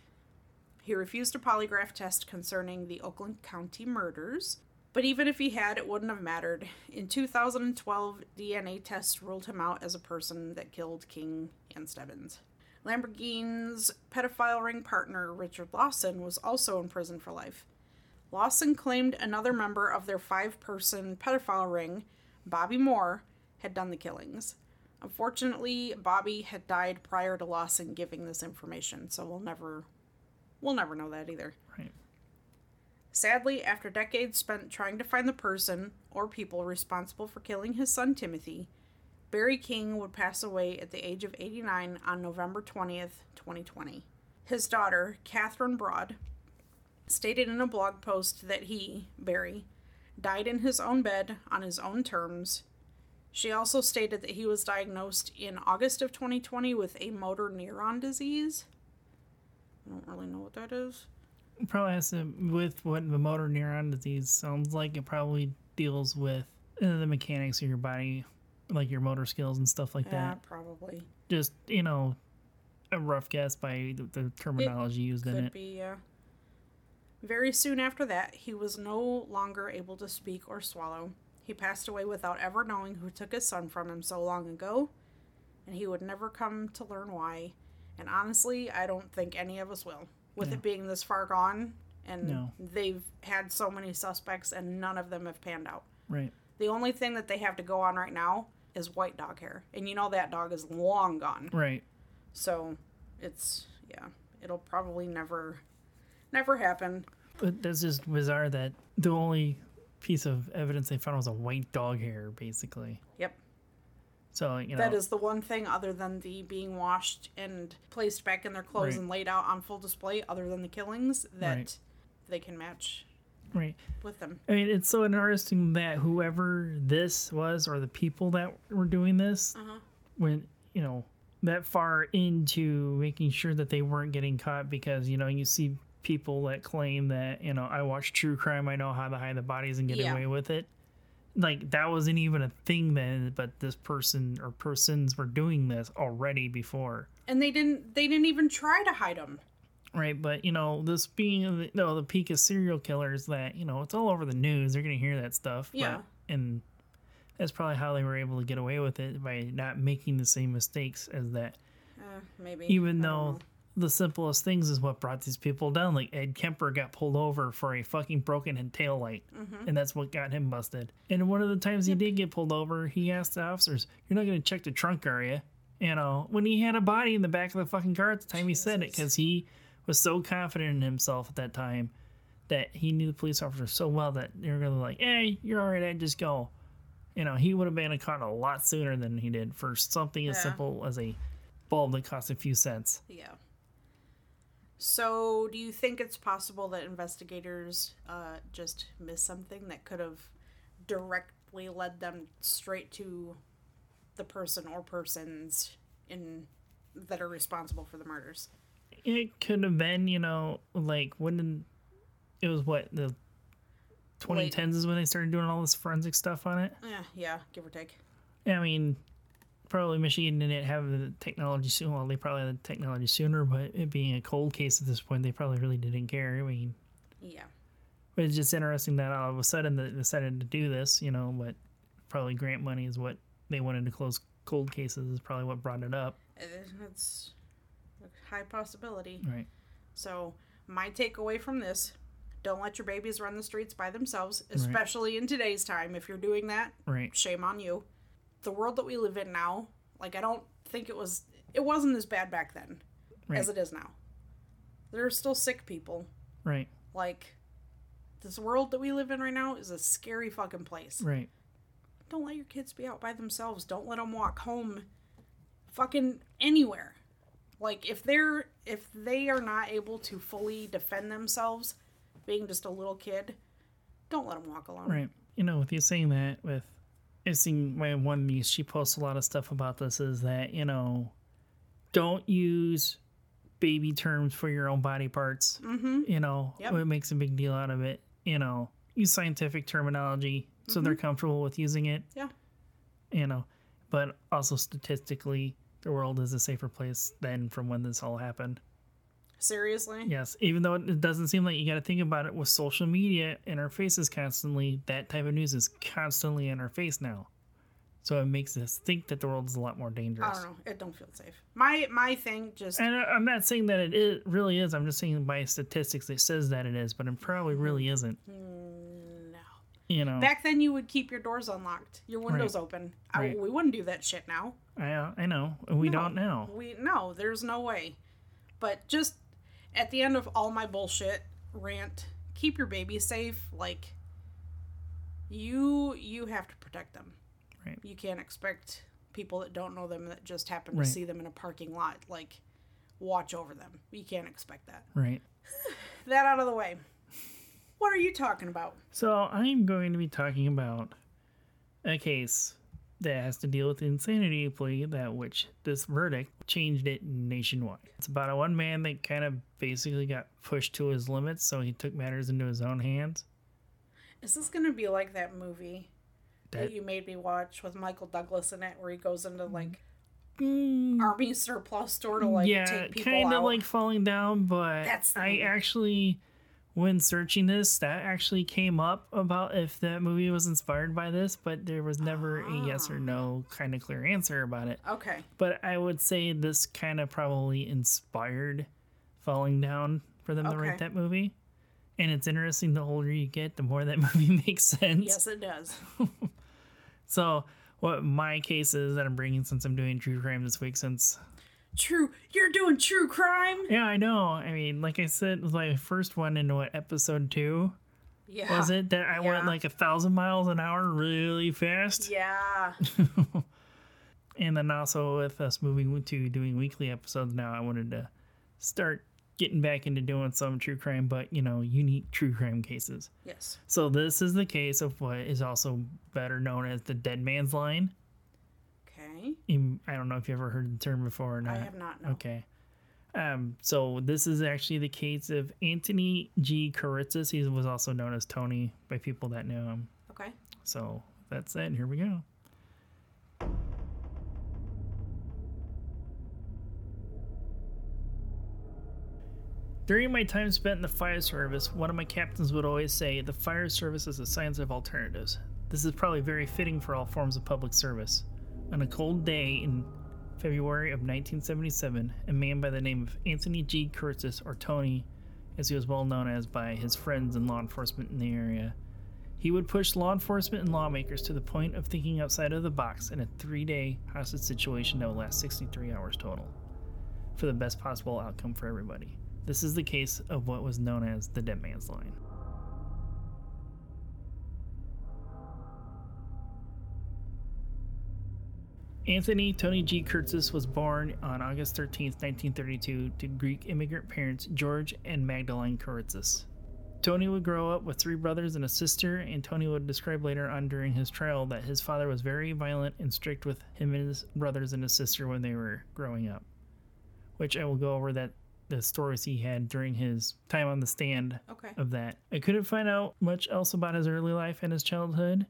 He refused a polygraph test concerning the Oakland County murders, but even if he had, it wouldn't have mattered. In 2012, DNA tests ruled him out as a person that killed King and Stebbins. Lamborgine's pedophile ring partner, Richard Lawson, was also in prison for life. Lawson claimed another member of their five person pedophile ring, Bobby Moore, had done the killings. Unfortunately, Bobby had died prior to Lawson giving this information, so we'll never we'll never know that either. Right. Sadly, after decades spent trying to find the person or people responsible for killing his son Timothy, Barry King would pass away at the age of 89 on November 20th, 2020. His daughter, Catherine Broad, stated in a blog post that he, Barry, died in his own bed on his own terms. She also stated that he was diagnosed in August of 2020 with a motor neuron disease. I don't really know what that is. Probably has to, with what the motor neuron disease sounds like, it probably deals with uh, the mechanics of your body, like your motor skills and stuff like that. Yeah, that. probably. Just, you know, a rough guess by the, the terminology used in it. be, yeah. Very soon after that, he was no longer able to speak or swallow. He passed away without ever knowing who took his son from him so long ago, and he would never come to learn why. And honestly, I don't think any of us will. With No. it being this far gone, and No. they've had so many suspects, and none of them have panned out. Right. The only thing that they have to go on right now is white dog hair. And you know that dog is long gone. Right. So it's yeah, it'll probably never never happen. But that's just bizarre that the only piece of evidence they found was a white dog hair, basically. Yep. So, you know. That is the one thing other than the being washed and placed back in their clothes Right. and laid out on full display other than the killings that Right. they can match Right. with them. I mean, it's so interesting that whoever this was or the people that were doing this Uh-huh. went, you know, that far into making sure that they weren't getting caught because, you know, you see people that claim that, you know, I watch true crime, I know how to hide the bodies and get Yeah. away with it. Like that wasn't even a thing then, but this person or persons were doing this already before. And they didn't they didn't even try to hide them. Right, but you know, this being the, you know, the peak of serial killers, that you know, it's all over the news. They're gonna hear that stuff. Yeah. but- and that's probably how they were able to get away with it by not making the same mistakes as that. Uh, maybe. Even though know. The simplest things is what brought these people down. Like Ed Kemper got pulled over for a fucking broken tail light, Mm-hmm. and that's what got him busted. And one of the times he did get pulled over, he asked the officers, "You're not going to check the trunk, are you?" You know, when he had a body in the back of the fucking car at the time he said it, because he was so confident in himself at that time that he knew the police officer so well that they were going to be like, "Hey, you're all right, Ed, just go." You know, he would have been caught a lot sooner than he did for something as simple as a bulb that cost a few cents. Yeah. So, do you think it's possible that investigators uh, just missed something that could have directly led them straight to the person or persons in that are responsible for the murders? it could have been, you know, like when it was what the 2010s is when they started doing all this forensic stuff on it. Yeah, yeah, give or take. I mean, probably Michigan didn't have the technology soon. Well, they probably had the technology sooner, but it being a cold case at this point, they probably really didn't care. I mean, Yeah. but it's just interesting that all of a sudden they decided to do this, you know, but probably grant money is what they wanted to close cold cases is probably what brought it up. It's a high possibility. Right. So, my takeaway from this don't let your babies run the streets by themselves, especially in today's time. If you're doing that, Right. shame on you. The world that we live in now, like, I don't think it was, it wasn't as bad back then as it is now. There are still sick people. Right. Like, this world that we live in right now is a scary fucking place. Right. Don't let your kids be out by themselves. Don't let them walk home fucking anywhere. Like if they're if they are not able to fully defend themselves being just a little kid, don't let them walk alone. Right. You know, with you saying that, with Seen my one niece, she posts a lot of stuff about this. Is that you know, don't use baby terms for your own body parts. Mhm. You know, Yep. it makes a big deal out of it. You know, use scientific terminology so they're comfortable with using it. Mm-hmm. Yeah. You know, but also statistically, the world is a safer place than from when this all happened. Seriously? Yes, even though it doesn't seem like you got to think about it with social media in our faces constantly, that type of news is constantly in our face now. So it makes us think that the world is a lot more dangerous. I don't know. It don't feel safe. My my thing just And I'm not saying that it is, really is. I'm just saying by statistics it says that it is, but it probably really hmm. isn't. no. You know, Back then you would keep your doors unlocked, your windows open. I, we wouldn't do that shit now. I I know we No. don't know. We no, there's no way. But just at the end of all my bullshit rant, keep your baby safe. Like you you have to protect them. Right. You can't expect people that don't know them that just happen Right. to see them in a parking lot like watch over them. You can't expect that. Right. <sighs> That out of the way. What are you talking about? So I'm going to be talking about a case that has to deal with the insanity plea that which this verdict changed it nationwide. It's about a one man that kind of basically got pushed to his limits, so he took matters into his own hands. Is this gonna be like that movie that, That- you made me watch with Michael Douglas in it, where he goes into like Mm, army surplus store to like yeah, take people down? Yeah, kind of like falling down, but That's I actually, when searching this, that actually came up about if that movie was inspired by this, but there was never a yes or Ah. no kind of clear answer about it. okay, But I would say this kind of probably inspired Falling Down for them to write that movie. And it's interesting the older you get, the more that <laughs> movie makes sense. yes, it does. <laughs> So, what my case is that I'm bringing since I'm doing true crime this week, since True, you're doing true crime. yeah, I know. I mean, like I said, my first one in what episode two Yeah, was it that I Yeah. went like a thousand miles an hour really fast? Yeah, <laughs> and then also with us moving to doing weekly episodes now, I wanted to start getting back into doing some true crime, but you know, unique true crime cases. yes. So this is the case of what is also better known as the dead man's line. Okay, I don't know if you ever heard the term before or not. I have not. No. Okay. Um, so this is actually the case of Anthony G. Kiritsis. He was also known as Tony by people that knew him. Okay, So that's it. Here we go. During my time spent in the fire service, one of my captains would always say the fire service is a science of alternatives. This is probably very fitting for all forms of public service. On a cold day in February of 1977, a man by the name of Anthony G. Kiritsis, or Tony, as he was well known as by his friends and law enforcement in the area, he would push law enforcement and lawmakers to the point of thinking outside of the box in a three day hostage situation that would last 63 hours total for the best possible outcome for everybody. This is the case of what was known as the Dead Man's Line. Anthony Tony G. Kiritsis was born on August 13, 1932, to Greek immigrant parents George and Magdalene Kiritsis. Tony would grow up with three brothers and a sister, and Tony would describe later on during his trial that his father was very violent and strict with him and his brothers and his sister when they were growing up. Which I will go over that the stories he had during his time on the stand Okay. of that. I couldn't find out much else about his early life and his childhood.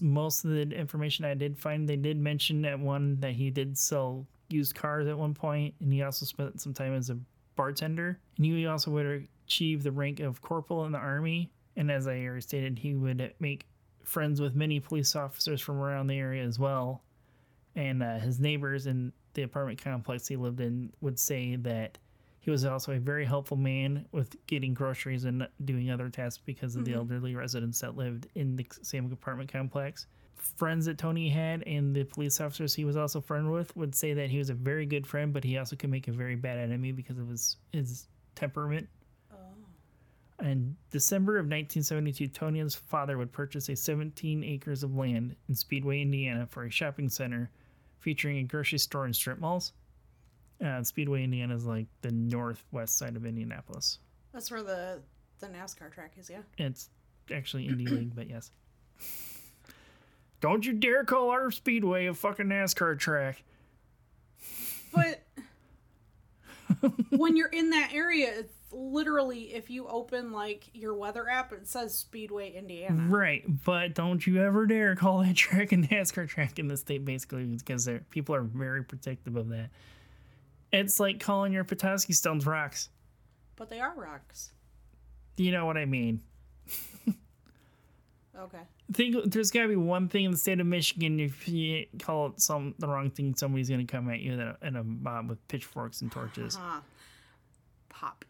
Most of the information I did find, they did mention at one that he did sell used cars at one point, and he also spent some time as a bartender. And he also would achieve the rank of corporal in the army. And as I already stated, he would make friends with many police officers from around the area as well. And uh, his neighbors in the apartment complex he lived in would say that he was also a very helpful man with getting groceries and doing other tasks because of the mm-hmm. elderly residents that lived in the same apartment complex. Friends that Tony had and the police officers he was also friend with would say that he was a very good friend, but he also could make a very bad enemy because of his his temperament. Oh. In December of 1972, Tony and his father would purchase a 17 acres of land in Speedway, Indiana, for a shopping center featuring a grocery store and strip malls. Uh, Speedway, Indiana is like the northwest side of Indianapolis. That's where the the NASCAR track is, yeah. It's actually Indy League, but yes. Don't you dare call our Speedway a fucking NASCAR track. But when you're in that area, it's literally if you open like your weather app, it says Speedway Indiana. Right, but don't you ever dare call that track a NASCAR track in the state, basically, because people are very protective of that. It's like calling your Petoskey Stones rocks. But they are rocks. You know what I mean? <laughs> Okay. think there's got to be one thing in the state of Michigan. If you call it some the wrong thing, somebody's gonna come at you in a, in a mob with pitchforks and torches. Huh. Pop.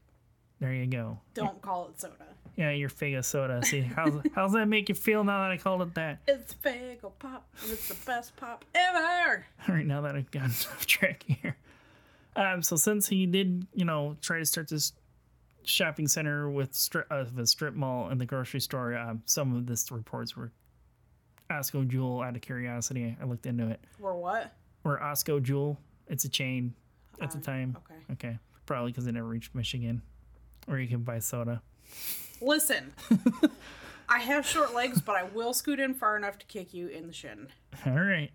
There you go. Don't call it soda. Yeah, your Faygo soda. See, how's <laughs> how's that make you feel now that I called it that? It's Faygo Pop. It's the best pop ever. All right, now that I've gotten <laughs> off track here. Um, so since he did, you know, try to start this shopping center with strip of a strip mall and the grocery store, um, some of this reports were Osco Jewel. Out of curiosity, I looked into it. Or what? Or Osco Jewel. It's a chain at the time. Okay. Okay, probably because they never reached Michigan, where you can buy soda. Listen. <laughs> I have short legs, but I will scoot in far enough to kick you in the shin. All right.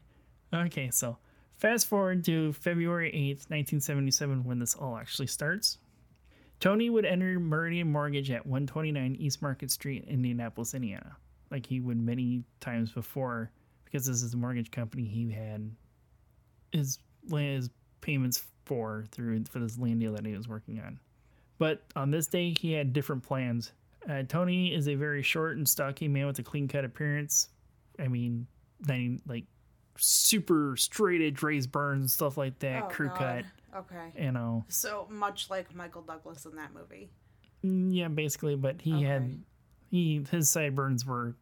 Okay, so fast forward to February 8th, 1977, when this all actually starts. Tony would enter Meridian Mortgage at 129 East Market Street, Indianapolis, Indiana, like he would many times before, because this is the mortgage company he had his his payments for through for this land deal that he was working on. But on this day, he had different plans. Uh, Tony is a very short and stocky man with a clean cut appearance. I mean, 90, like super straight edge raised burns, stuff like that, Oh, crew God. cut, Okay. you know. So much like Michael Douglas in that movie. Mm, Yeah, basically, but he Okay. had he his sideburns were,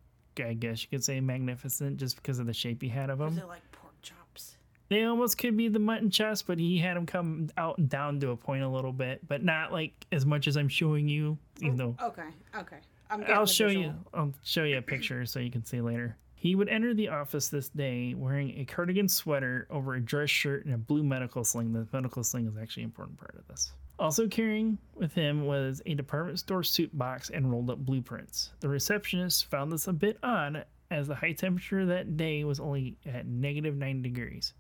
I guess you could say, magnificent just because of the shape he had of them. They're like pork chops. They almost could be the mutton chest, but he had them come out and down to a point a little bit, but not like as much as I'm showing you. Even though Okay. Okay. I'm I'll show visual. you. I'll show you a <clears throat> picture so you can see later. He would enter the office this day wearing a cardigan sweater over a dress shirt and a blue medical sling. The medical sling is actually an important part of this. Also carrying with him was a department store suit box and rolled up blueprints. The receptionist found this a bit odd as the high temperature that day was only at negative 9 degrees.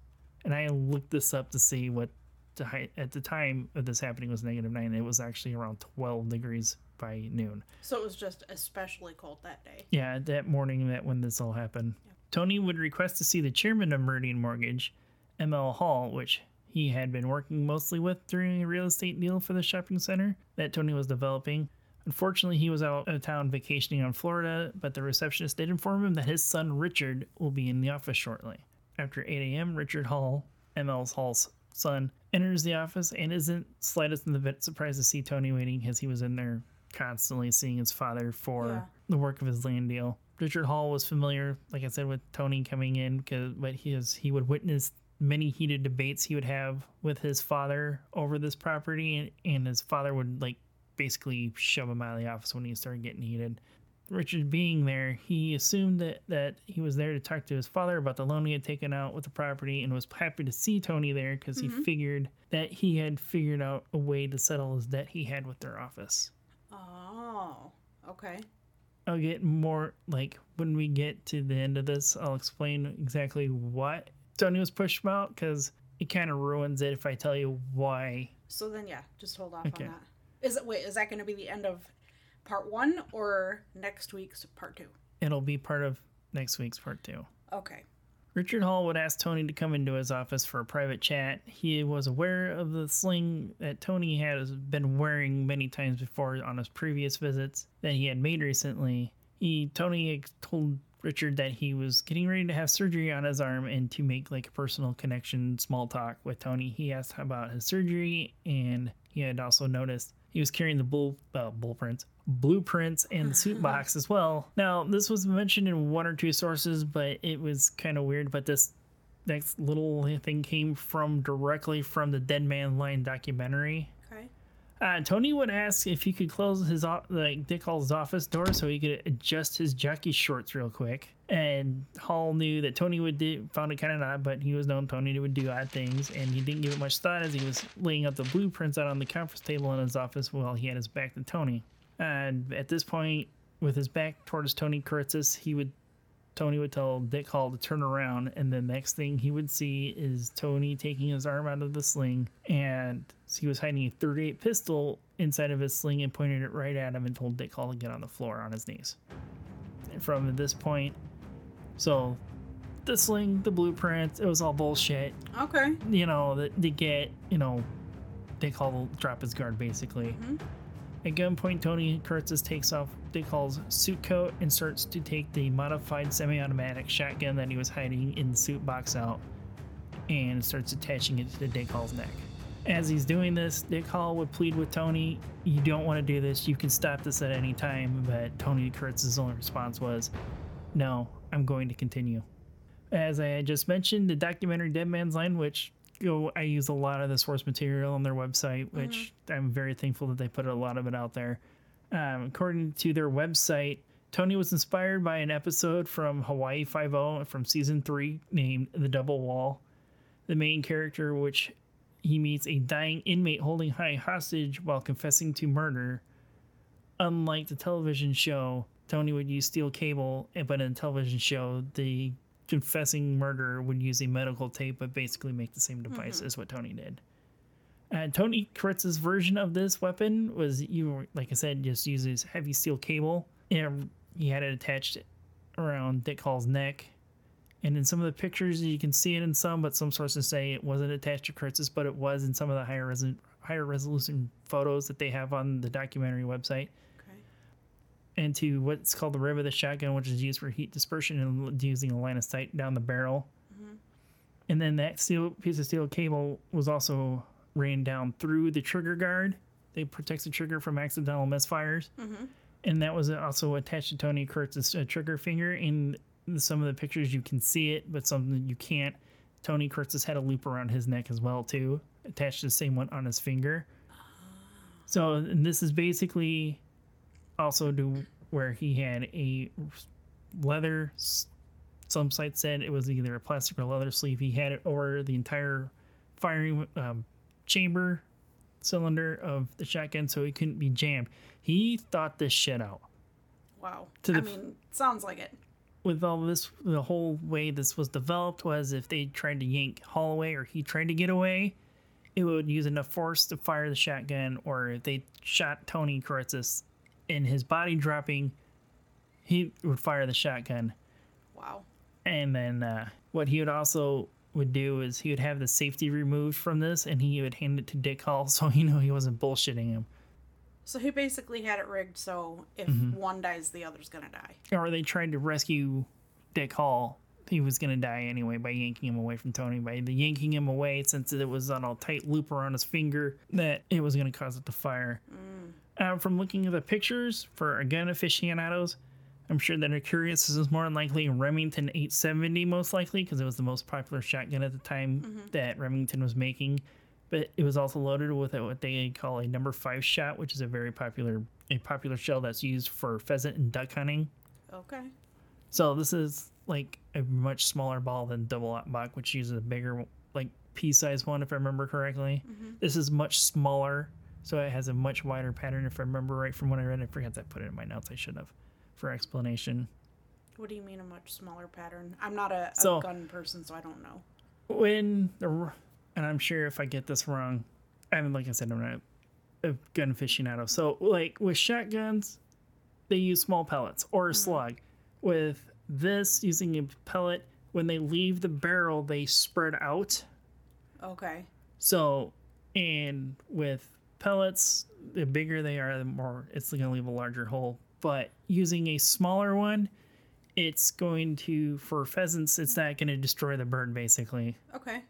And I looked this up to see what the high, at the time of this happening was negative 9. It was actually around 12 degrees by noon. So it was just especially cold that day. Yeah, that morning that when this all happened. Tony would request to see the chairman of Meridian Mortgage, ML Hall, which he had been working mostly with during a real estate deal for the shopping center that Tony was developing. Unfortunately, he was out of town vacationing on Florida, but the receptionist did inform him that his son Richard will be in the office shortly. After 8 a.m., Richard Hall, ML's Hall's son, enters the office and isn't slightest in the bit surprised to see Tony waiting as he was in there constantly seeing his father for Yeah. the work of his land deal. Richard Hall was familiar, like I said, with Tony coming in, because but he is he would witness many heated debates he would have with his father over this property, and, and his father would like basically shove him out of the office when he started getting heated. Richard being there, he assumed that, that he was there to talk to his father about the loan he had taken out with the property and was happy to see Tony there because he mm-hmm. figured that he had figured out a way to settle his debt he had with their office. Oh, okay. I'll get more like when we get to the end of this, I'll explain exactly what Tony was pushed about because it kind of ruins it if I tell you why. So then, yeah, just hold off Okay. on that. Is it wait? Is that going to be the end of part one or next week's part two? It'll be part of next week's part two. Okay. Richard Hall would ask Tony to come into his office for a private chat. He was aware of the sling that Tony had been wearing many times before on his previous visits that he had made recently. He Tony told Richard that he was getting ready to have surgery on his arm and to make like a personal connection, small talk with Tony. He asked about his surgery and he had also noticed he was carrying the bull uh, blueprints, blueprints, and the suit box <laughs> as well. Now, this was mentioned in one or two sources, but it was kind of weird. But this next little thing came from directly from the Dead Man Line documentary. Uh, Tony would ask if he could close his like Dick Hall's office door so he could adjust his jockey shorts real quick. And Hall knew that Tony would do, found it kind of odd, but he was known Tony would do odd things, and he didn't give it much thought as he was laying out the blueprints out on the conference table in his office while he had his back to Tony. And at this point, with his back towards Tony Kiritsis, he would Tony would tell Dick Hall to turn around, and the next thing he would see is Tony taking his arm out of the sling, and he was hiding a 38 pistol inside of his sling and pointed it right at him and told Dick Hall to get on the floor on his knees. And from this point, so the sling, the blueprints, it was all bullshit. Okay. You know, that to get, you know, Dick Hall drop his guard basically. Mm-hmm. At gunpoint, Tony Kiritsis takes off Dick Hall's suit coat and starts to take the modified semi automatic shotgun that he was hiding in the suit box out and starts attaching it to Dick Hall's neck. As he's doing this, Dick Hall would plead with Tony, You don't want to do this. You can stop this at any time. But Tony Kiritsis only response was, No, I'm going to continue. As I just mentioned, the documentary Dead Man's Line, which go I use a lot of the source material on their website, which mm-hmm. I'm very thankful that they put a lot of it out there. Um, according to their website, Tony was inspired by an episode from Hawaii Five O from season three named "The Double Wall." The main character, which he meets a dying inmate holding high hostage while confessing to murder. Unlike the television show, Tony would use steel cable, eh, but in the television show, the confessing murderer would use a medical tape, but basically make the same device as what Tony did. Uh, Tony Kiritsis version of this weapon was you, like I said, just uses heavy steel cable, and he had it attached around Dick Hall's neck. And in some of the pictures, you can see it in some, but some sources say it wasn't attached to Kiritsis, but it was in some of the higher res- higher resolution photos that they have on the documentary website Okay. and to what's called the rib of the shotgun, which is used for heat dispersion and using a line of sight down the barrel. And then that steel piece of steel cable was also ran down through the trigger guard. It protects the trigger from accidental misfires. And that was also attached to Tony Kiritsis uh, trigger finger. In some of the pictures, you can see it, but some you can't. Tony Kiritsis had a loop around his neck as well, too, attached to the same one on his finger. So and this is basically also to where he had a leather. Some sites said it was either a plastic or leather sleeve. He had it over the entire firing um, chamber cylinder of the shotgun, so it couldn't be jammed. He thought this shit out. Wow. To I mean, sounds like it. With all this, the whole way this was developed was if they tried to yank Holloway or he tried to get away, it would use enough force to fire the shotgun, or if they shot Tony Kiritsis in his body dropping, he would fire the shotgun. Wow. And then uh, what he would also would do is he would have the safety removed from this and he would hand it to Dick Hall <laughs> so he knew he wasn't bullshitting him. So he basically had it rigged so if Mm-hmm. one dies, the other's gonna die. Or they tried to rescue Dick Hall. He was to die anyway by yanking him away from Tony. By the yanking him away, since it was on a tight loop around his finger, that it was to cause it to fire. Uh, from looking at the pictures for gun aficionados, I'm sure that are curious. This is more than likely a Remington 870, most likely, because it was the most popular shotgun at the time mm-hmm. that Remington was making. But it was also loaded with a, what they call a number five shot, which is a very popular a popular shell that's used for pheasant and duck hunting. Okay. So this is like a much smaller ball than double bach, which uses a bigger, like pea-sized one, if I remember correctly. Mm-hmm. This is much smaller, so it has a much wider pattern. If I remember right from what I read, it, I forgot to put it in my notes. I should have, for explanation. What do you mean a much smaller pattern? I'm not a, a So- gun person, so I don't know. When the, and I'm sure if I get this wrong, I mean, like I said, I'm not a gun aficionado. So like with shotguns, they use small pellets or a mm-hmm. slug. With this, using a pellet, when they leave the barrel, they spread out. Okay. So, and with pellets, the bigger they are, the more it's going to leave a larger hole. But using a smaller one, it's going to, for pheasants, it's not going to destroy the bird basically. Okay.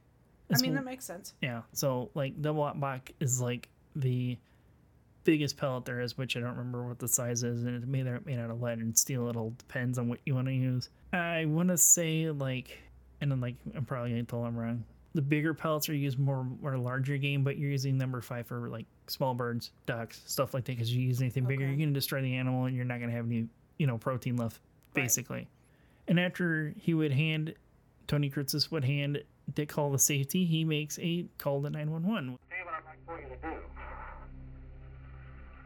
I mean that makes sense. Yeah. So, like, double bach is like the biggest pellet there is, which I don't remember what the size is, and it's made, made out of lead and steel. It all depends on what you want to use. I want to say, like, and then, like, I'm probably going to tell I'm wrong. The bigger pellets are used more or larger game, but you're using number five for like small birds, ducks, stuff like that. Because you use anything bigger, Okay. you're going to destroy the animal, and you're not going to have any, you know, protein left, Right. basically. And after he would hand, Tony Kiritsis would hand Dick Hall the safety, he makes a call to 911. Tell what I'd like for you to do.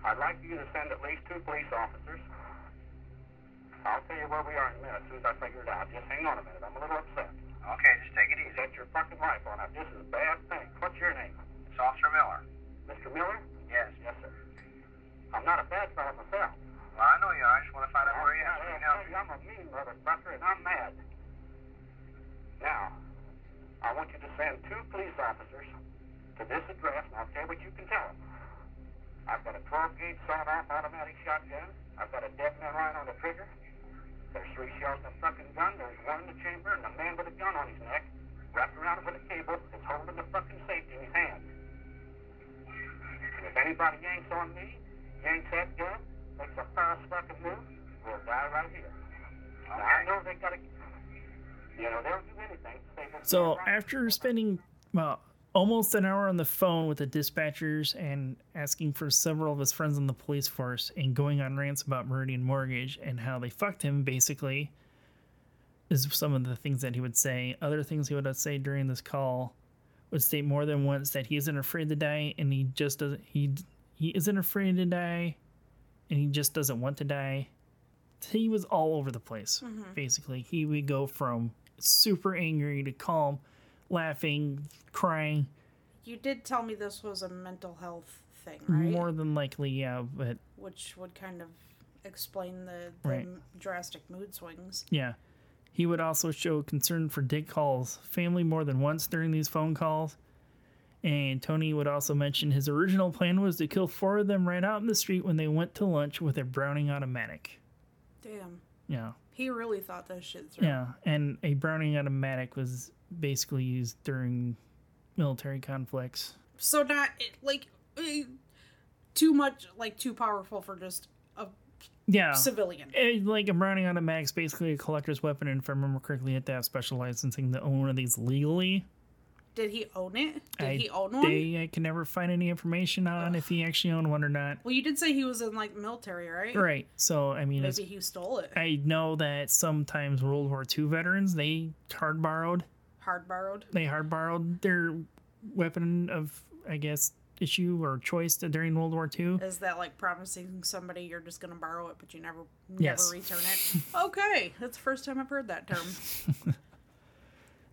I'd like you to send at least two police officers. I'll tell you where we are in a minute as soon as I figure it out. Just hang on a minute. I'm a little upset. Okay, just take it easy. Set your fucking rifle. Now, this is a bad thing. What's your name? It's Officer Miller. Mr. Miller? Yes. Yes, sir. I'm not a bad fellow myself. Well, I know you are. I just want to find out where you are. now. I'm a mean motherfucker, and I'm mad. Now, I want you to send two police officers to this address, and I'll tell you what you can tell them. I've got a 12 gauge sawed-off automatic shotgun. I've got a dead man lying on the trigger. There's three shells in the fucking gun. There's one in the chamber, and a man with a gun on his neck, wrapped around with a cable, is holding the fucking safety in his hand. If anybody yanks on me, yanks that gun, makes a false fucking move, we'll die right here. Now, I know they gotta, you know, they'll do anything. to So after spending well almost an hour on the phone with the dispatchers and asking for several of his friends in the police force and going on rants about Meridian Mortgage and how they fucked him basically is some of the things that he would say. Other things he would say during this call would state more than once that he isn't afraid to die and he just doesn't he he isn't afraid to die and he just doesn't want to die. He was all over the place. Mm-hmm. Basically, he would go from super angry to calm, laughing, crying. You did tell me this was a mental health thing, right? More than likely, yeah, but Which would kind of explain the, the Right. drastic mood swings. yeah. He would also show concern for Dick Hall's family more than once during these phone calls. And Tony would also mention his original plan was to kill four of them right out in the street when they went to lunch with a Browning automatic. Damn. Yeah. He really thought that shit through. Yeah. And a Browning automatic was basically used during military conflicts. So not like eh, too much, like too powerful for just Yeah. civilian. Eh, like a Browning automatic is basically a collector's weapon, and if I remember correctly, you have to have special licensing to own one of these legally. Did he own it? Did I, he own one? They I can never find any information on if he actually owned one or not. Well, you did say he was in like military, right? Right. So I mean, Maybe he stole it. I know that sometimes World War II veterans they hard borrowed Hard borrowed. they hard borrowed their weapon of I guess issue or choice during World War II. Is that like promising somebody you're just gonna borrow it, but you never, never Yes. return it? <laughs> okay, that's the first time I've heard that term. <laughs>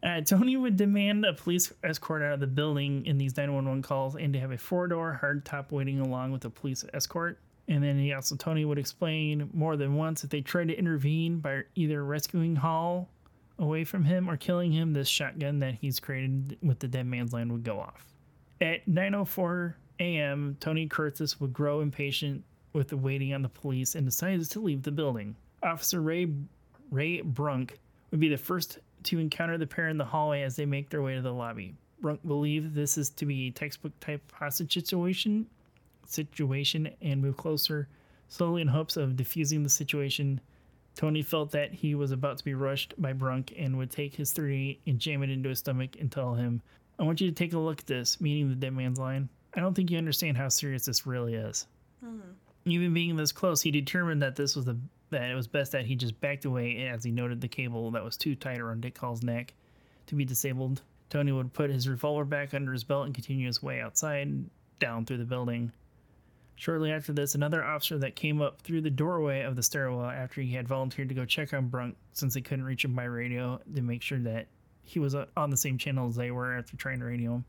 Uh, Tony would demand a police escort out of the building in these 911 calls and to have a four door hardtop waiting along with a police escort. And then he also, Tony would explain more than once if they tried to intervene by either rescuing Hall away from him or killing him, this shotgun that he's created with the dead man's land would go off. At 9:04 a.m., Tony Kiritsis would grow impatient with the waiting on the police and decides to leave the building. Officer Ray Ray Brunk would be the first to encounter the pair in the hallway as they make their way to the lobby. Brunk believed this is to be a textbook type hostage situation situation and move closer slowly in hopes of diffusing the situation. Tony felt that he was about to be rushed by Brunk and would take his 38 and jam it into his stomach and tell him, I want you to take a look at this, meaning the dead man's line. I don't think you understand how serious this really is. Mm-hmm. Even being this close, he determined that this was the that it was best that he just backed away as he noted the cable that was too tight around Dick Hall's neck to be disabled. Tony would put his revolver back under his belt and continue his way outside, down through the building. Shortly after this, another officer that came up through the doorway of the stairwell after he had volunteered to go check on Brunk since they couldn't reach him by radio to make sure that he was uh, on the same channel as they were after trying to radio him.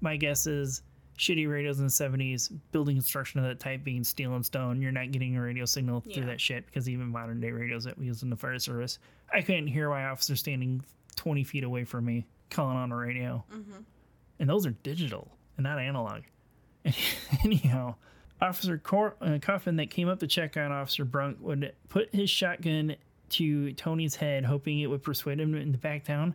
My guess is shitty radios in the 70s, building construction of that type being steel and stone, you're not getting a radio signal through Yeah. that shit because even modern day radios that we use in the fire service, I couldn't hear my officer standing 20 feet away from me calling on a radio. And those are digital and not analog. <laughs> Anyhow, Officer Cor- uh, Coffin that came up to check on Officer Brunk would put his shotgun to Tony's head, hoping it would persuade him to back down.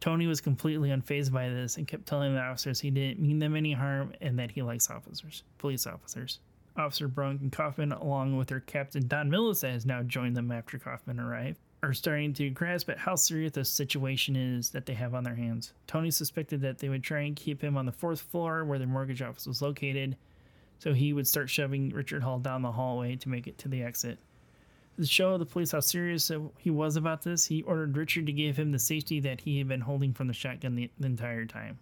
Tony was completely unfazed by this and kept telling the officers he didn't mean them any harm and that he likes officers, police officers. Officer Brunk and Kaufman, along with their captain Don Millis, that has now joined them after Kaufman arrived, are starting to grasp at how serious the situation is that they have on their hands. Tony suspected that they would try and keep him on the fourth floor where their mortgage office was located, so he would start shoving Richard Hall down the hallway to make it to the exit. To show the police how serious he was about this, he ordered Richard to give him the safety that he had been holding from the shotgun the, the entire time.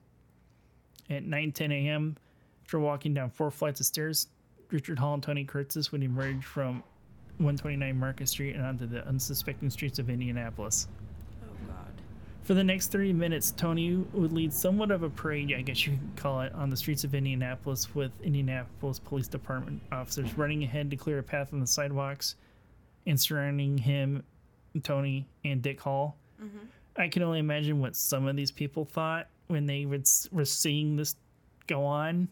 At 9:10 a.m., after walking down four flights of stairs, Richard Hall and Tony Kiritsis would emerge from 129 Market Street and onto the unsuspecting streets of Indianapolis. Oh God. For the next 30 minutes, Tony would lead somewhat of a parade, I guess you could call it, on the streets of Indianapolis with Indianapolis Police Department officers running ahead to clear a path on the sidewalks and surrounding him, Tony, and Dick Hall. I can only imagine what some of these people thought when they would, were seeing this go on.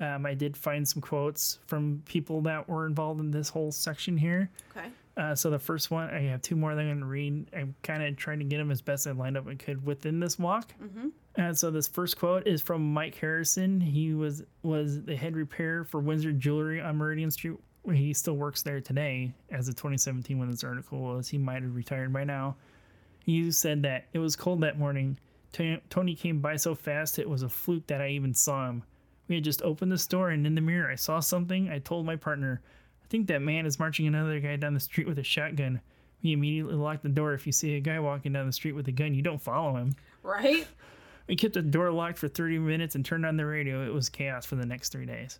Um, I did find some quotes from people that were involved in this whole section here. Okay. Uh, so the first one, I have two more that I'm going to read. I'm kind of trying to get them as best I lined up I could within this walk. And so this first quote is from Mike Harrison. He was was the head repair for Windsor Jewelry on Meridian Street. He still works there today, as of 2017 when this article was. He might have retired by now. He said that it was cold that morning. Tony came by so fast it was a fluke that I even saw him. We had just opened the store, and in the mirror, I saw something. I told my partner, I think that man is marching another guy down the street with a shotgun. We immediately locked the door. If you see a guy walking down the street with a gun, you don't follow him. Right? We kept the door locked for 30 minutes and turned on the radio. It was chaos for the next three days.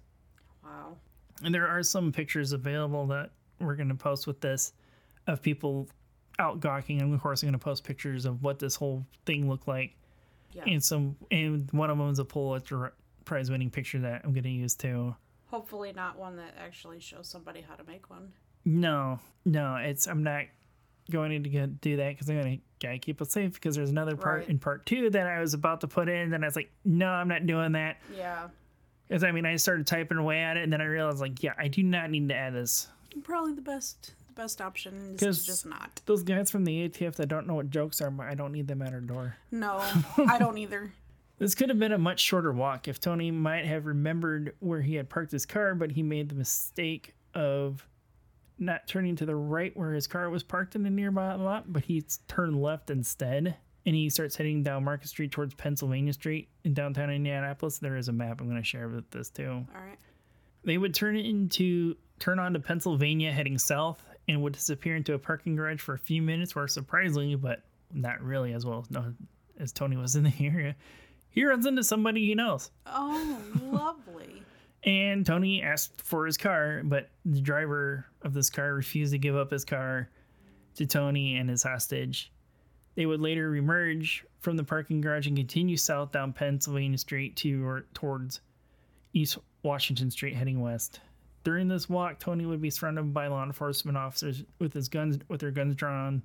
And there are some pictures available that we're going to post with this of people out gawking. And of course, I'm going to post pictures of what this whole thing looked like. Yeah. And some, and one of them is a Pulitzer Prize winning picture that I'm going to use too. Hopefully not one that actually shows somebody how to make one. No, no, it's I'm not going to do that because I'm going to gotta keep it safe because there's another part Right. in part two that I was about to put in, and I was like, no, I'm not doing that. Yeah. Because I mean, I started typing away at it, and then I realized, like, yeah, I do not need to add this. Probably the best the best option is just not. Those guys from the ATF that don't know what jokes are, I don't need them at our door. No, <laughs> I don't either. This could have been a much shorter walk if Tony might have remembered where he had parked his car, but he made the mistake of not turning to the right where his car was parked in a nearby lot, but he turned left instead. And he starts heading down Market Street towards Pennsylvania Street in downtown Indianapolis. There is a map I'm going to share with this too. All right. They would turn it into turn on to Pennsylvania heading south and would disappear into a parking garage for a few minutes where surprisingly, but not really as well as, no, as Tony was in the <laughs> area, he runs into somebody he knows. Oh, <laughs> lovely. And Tony asked for his car, but the driver of this car refused to give up his car to Tony and his hostage. They would later emerge from the parking garage and continue south down Pennsylvania Street to or towards East Washington Street, heading west. During this walk, Tony would be surrounded by law enforcement officers with his guns with their guns drawn.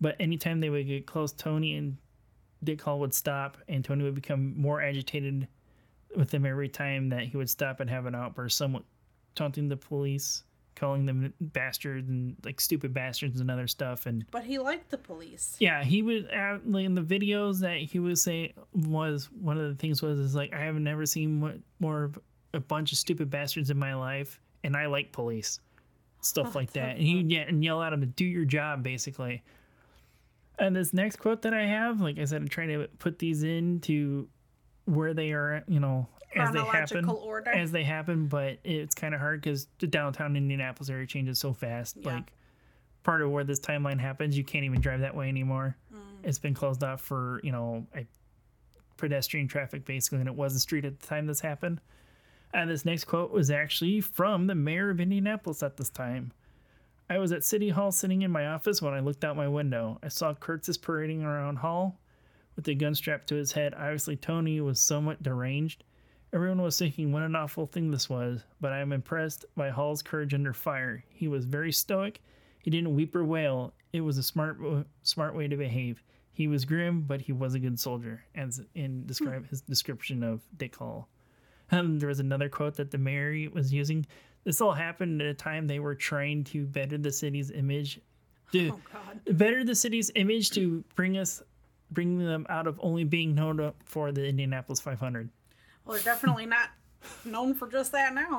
But anytime they would get close, Tony and Dick Hall would stop, and Tony would become more agitated with him every time that he would stop and have an outburst, somewhat taunting the police, calling them bastards and like stupid bastards and other stuff. And But he liked the police. yeah, he was uh, like, in the videos that he was saying was one of the things was is like I have never seen what, more of a bunch of stupid bastards in my life, and I like police stuff like that. And he yeah and yell at them to do your job basically. And this next quote that I have, like I said, I'm trying to put these in to where they are, you know, as they happen, order. as they happen. But it's kind of hard because the downtown Indianapolis area changes so fast. Yeah. Like part of where this timeline happens, you can't even drive that way anymore. Mm. It's been closed off for you know a pedestrian traffic basically, and it was a street at the time this happened. And this next quote was actually from the mayor of Indianapolis at this time. I was at City Hall sitting in my office when I looked out my window. I saw Kiritsis parading around Hall with a gun strapped to his head. Obviously, Tony was somewhat deranged. Everyone was thinking what an awful thing this was, but I am impressed by Hall's courage under fire. He was very stoic. He didn't weep or wail. It was a smart, smart way to behave. He was grim, but he was a good soldier, as in describe his description of Dick Hall. Um, there was another quote that the mayor was using. This all happened at a time they were trying to better the city's image, to oh God. better the city's image to bring us, bring them out of only being known for the Indianapolis 500. Well, they're definitely not known for just that now.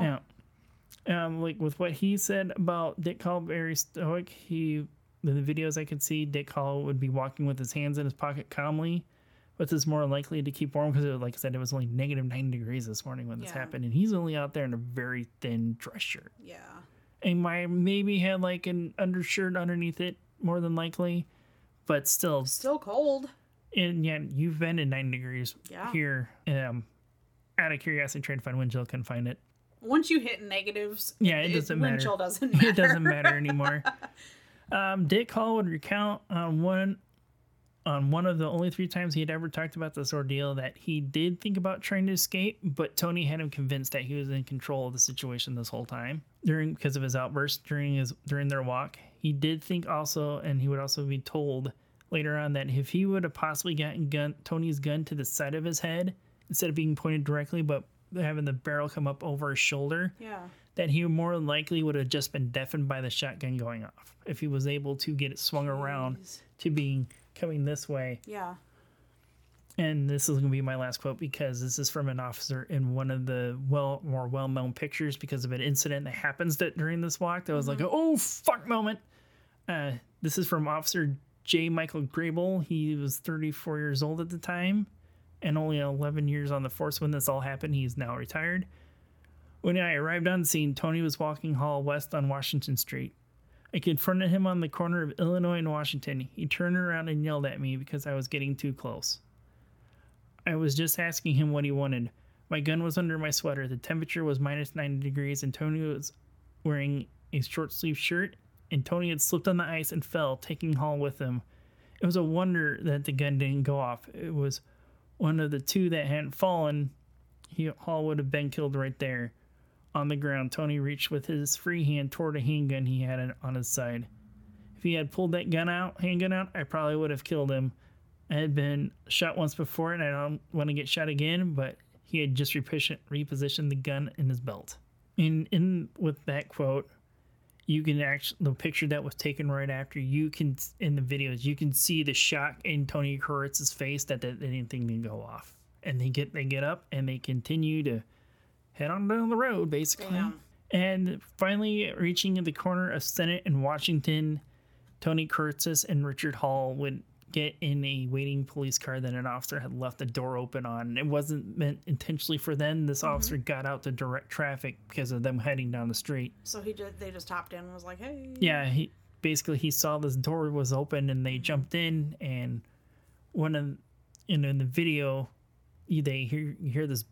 Yeah. Um, like with what he said about Dick Hall, very stoic. He, in the videos I could see, Dick Hall would be walking with his hands in his pocket calmly, but is more likely to keep warm because, like I said, it was only negative nine degrees this morning when this Yeah. happened, and he's only out there in a very thin dress shirt. Yeah. And my maybe had like an undershirt underneath it, more than likely, but still, Still cold. and yet, you've been in nine degrees Yeah. here. Um, out of curiosity, trying to find wind chill, couldn't find it. Once you hit negatives, Yeah, <laughs> it doesn't matter. wind chill doesn't matter. it doesn't matter anymore. um, Dick Hall would recount on one on one of the only three times he had ever talked about this ordeal that he did think about trying to escape, but Tony had him convinced that he was in control of the situation this whole time during because of his outburst during his during their walk. He did think also, and he would also be told later on that if he would have possibly gotten gun Tony's gun to the side of his head instead of being pointed directly, but having the barrel come up over his shoulder, Yeah. that he more than likely would have just been deafened by the shotgun going off if he was able to get it swung around to being coming this way. Yeah. And this is going to be my last quote because this is from an officer in one of the well more well known pictures because of an incident that happens that during this walk that was like a oh fuck moment. Uh, this is from Officer J. Michael Grable. He was 34 years old at the time and only 11 years on the force when this all happened. He's now retired. When I arrived on scene, Tony was walking Hall West on Washington Street. I confronted him on the corner of Illinois and Washington. He turned around and yelled at me because I was getting too close. I was just asking him what he wanted. My gun was under my sweater. The temperature was minus 90 degrees, and Tony was wearing a short sleeve shirt. And Tony had slipped on the ice and fell, taking Hall with him. It was a wonder that the gun didn't go off. It was one of the two that hadn't fallen. He, Hall would have been killed right there. On the ground, Tony reached with his free hand toward a handgun he had on his side. If he had pulled that gun out, handgun out, I probably would have killed him. I had been shot once before, and I don't want to get shot again. But he had just repositioned the gun in his belt. And in with that quote, you can actually the picture that was taken right after. You can in the videos, you can see the shock in Tony Kiritsis's face that, that anything didn't go off. And they get they get up and they continue to head on down the road, basically. Damn. And finally, reaching the corner of Senate and Washington, Tony Kiritsis and Richard Hall would get in a waiting police car that an officer had left the door open on. It wasn't meant intentionally for them. This mm-hmm. officer got out to direct traffic because of them heading down the street. So he just they just hopped in and was like, "Hey." Yeah, he basically he saw this door was open and they mm-hmm. jumped in and one of you know in the video you, they hear you hear this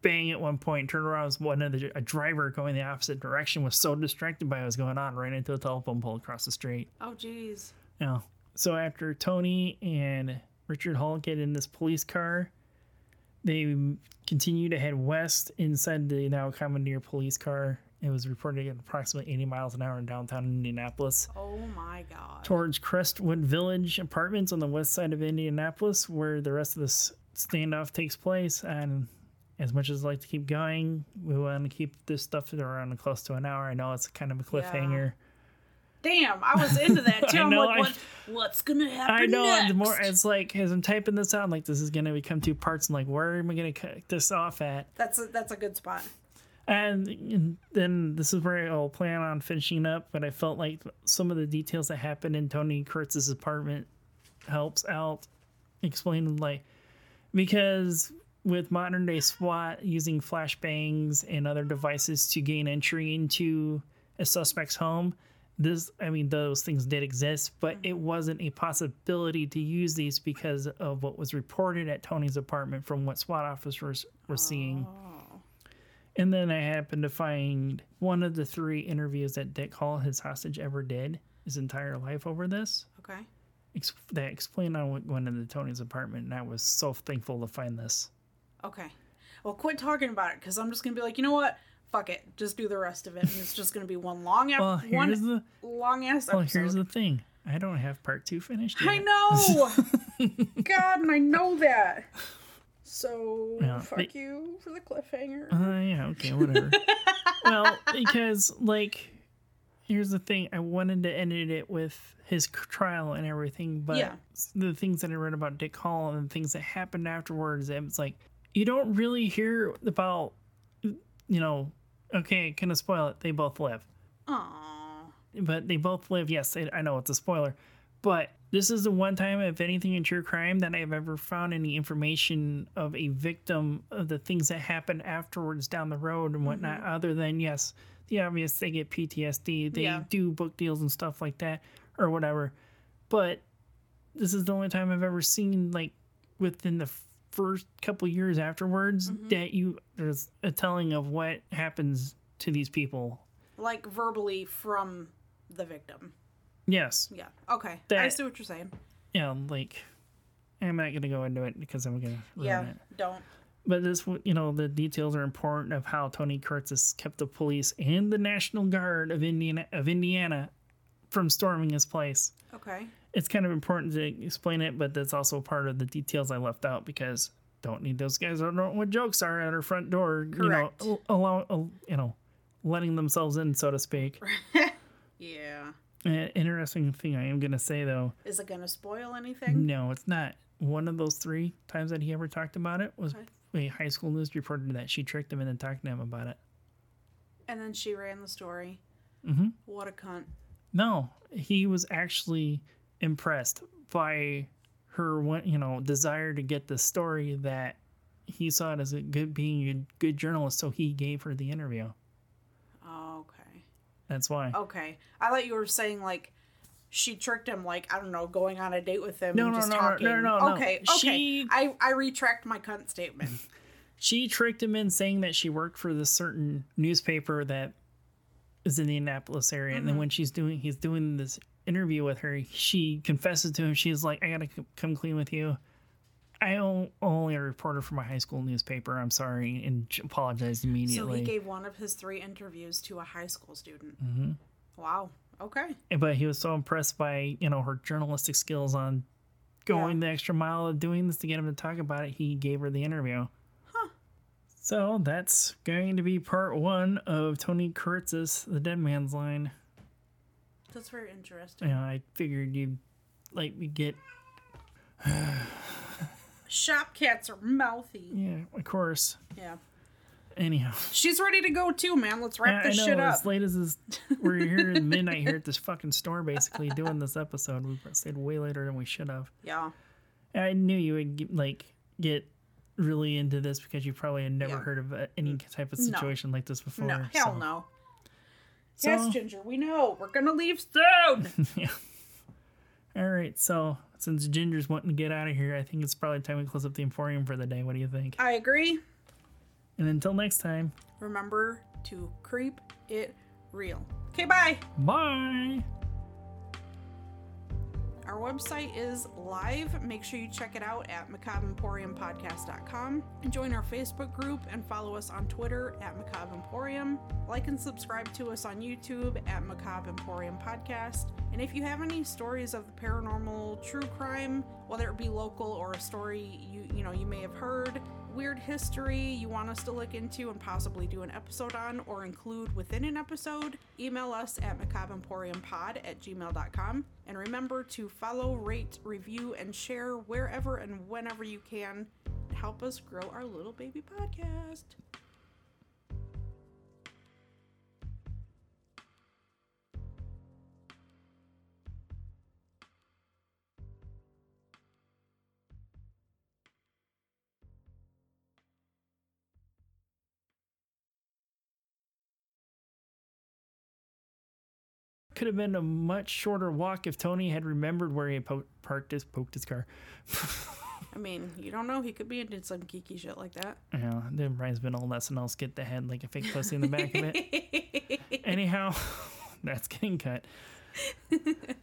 bang at one point turn around was one of the a driver going the opposite direction was so distracted by what was going on ran into a telephone pole across the street Oh, jeez. yeah so after tony and richard hall get in this police car they continue to head west inside the now commandeer police car. It was reported at approximately 80 miles an hour in downtown Indianapolis Oh my god. towards Crestwood Village apartments on the west side of Indianapolis, where the rest of this standoff takes place. And as much as I like to keep going, we want to keep this stuff around close to an hour. I know it's kind of a cliffhanger. Damn, I was into that <laughs> too. I I'm know, like, I- what, what's gonna happen I know. next? And the more as like as I'm typing this out, I'm like this is gonna become two parts. And like, where am I gonna cut this off at? that's a, that's a good spot. And, and then this is where I'll plan on finishing up. But I felt like some of the details that happened in Tony Kiritsis's apartment helps out explaining like because with modern day SWAT using flashbangs and other devices to gain entry into a suspect's home, this I mean those things did exist, but mm-hmm. it wasn't a possibility to use these because of what was reported at Tony's apartment from what SWAT officers were seeing. Oh. And then I happened to find one of the three interviews that Dick Hall, his hostage, ever did his entire life over this. Okay. Ex- that explained on what went into Tony's apartment, and I was so thankful to find this. Okay. Well, quit talking about it because I'm just gonna be like, you know what? Fuck it. Just do the rest of it, and it's just gonna be one long, ep- Well, one the long ass well, episode. here's the thing. I don't have part two finished yet. I know. <laughs> God, and I know that. So Yeah, fuck they- you for the cliffhanger. Uh, yeah, okay, whatever. <laughs> well, because like, here's the thing: I wanted to end it with his trial and everything, but Yeah. the things that I read about Dick Hall and the things that happened afterwards, it's like you don't really hear about, you know. Okay, gonna spoil it. They both live, Aww. but they both live. Yes, I I know it's a spoiler, but this is the one time, if anything, in true crime that I've ever found any information of a victim of the things that happen afterwards down the road and whatnot, mm-hmm. other than, yes, the obvious, they get PTSD, they Yeah. do book deals and stuff like that, or whatever. But this is the only time I've ever seen, like, within the first couple years afterwards, mm-hmm. that you, there's a telling of what happens to these people. Like verbally from the victim. Yes. Yeah. Okay. I see what you're saying. Yeah, like, I'm not going to go into it because I'm going to ruin Yeah. it. Don't. But this, you know, the details are important of how Tony Kiritsis has kept the police and the National Guard of Indiana of Indiana from storming his place. Okay. It's kind of important to explain it, but that's also part of the details I left out because don't need those guys. I don't know what jokes are at our front door. Correct. You know, allow, you know, letting themselves in, so to speak. <laughs> Yeah. An interesting thing I am gonna say though, Is it gonna spoil anything? no, it's not. One of those three times that he ever talked about it was a high school news reporter that she tricked him into talking to him about it. And then she ran the story. Mm-hmm. What a cunt. No, he was actually impressed by her, you know, desire to get the story that he saw it as a good being a good journalist. So he gave her the interview. Oh, okay. That's why. Okay. I thought you were saying like she tricked him, like I don't know, going on a date with him No, no, just no, no, no, no, no. Okay. Okay. She- I I retract my cunt statement. <laughs> She tricked him in saying that she worked for this certain newspaper that is in the Indianapolis area, and then mm-hmm. when she's doing, he's doing this interview with her. She confesses to him. She's like, "I gotta c- come clean with you." I am only a reporter for my high school newspaper. I'm sorry, and apologized so he gave one of his three interviews to a high school student. Mhm. Wow. Okay. but he was so impressed by you know her journalistic skills on going the extra mile of doing this to get him to talk about it he gave her the interview Huh. so that's going to be part one of tony kiritsis's the dead man's line That's very interesting. Yeah, i figured you'd like me get Shop cats are mouthy. yeah of course Yeah. anyhow She's ready to go too, man. Let's wrap I, I this know shit up. as late as this we're here at midnight here at this fucking store basically doing this episode we stayed way later than we should have Yeah. I knew you would get, like get really into this because you probably had never Yeah. heard of any type of No. situation like this before. No, hell so- no. So- yes, Ginger, we know. We're gonna leave soon. <laughs> yeah. All right. So since Ginger's wanting to get out of here, I think it's probably time we close up the Emporium for the day. What do you think? I agree. And until next time, Remember to creep it real. Okay, bye. bye. Our website is live. Make sure you check it out at macabreemporiumpodcast.com. And join our Facebook group and follow us on Twitter at Macabre Emporium. Like and subscribe to us on YouTube at Macabre Emporium Podcast. And if you have any stories of the paranormal, true crime, whether it be local or a story you you know you may have heard, weird history you want us to look into and possibly do an episode on or include within an episode, email us at macabreemporiumpod at gmail.com. And remember to follow, rate, review, and share wherever and whenever you can. Help us grow our little baby podcast. Could have been a much shorter walk if Tony had remembered where he po- parked his poked his car. I mean, you don't know. He could be into some geeky shit like that. Yeah, then Brian's been old SNL skit the head like a fake pussy in the back of it. <laughs> Anyhow, <laughs> that's getting cut.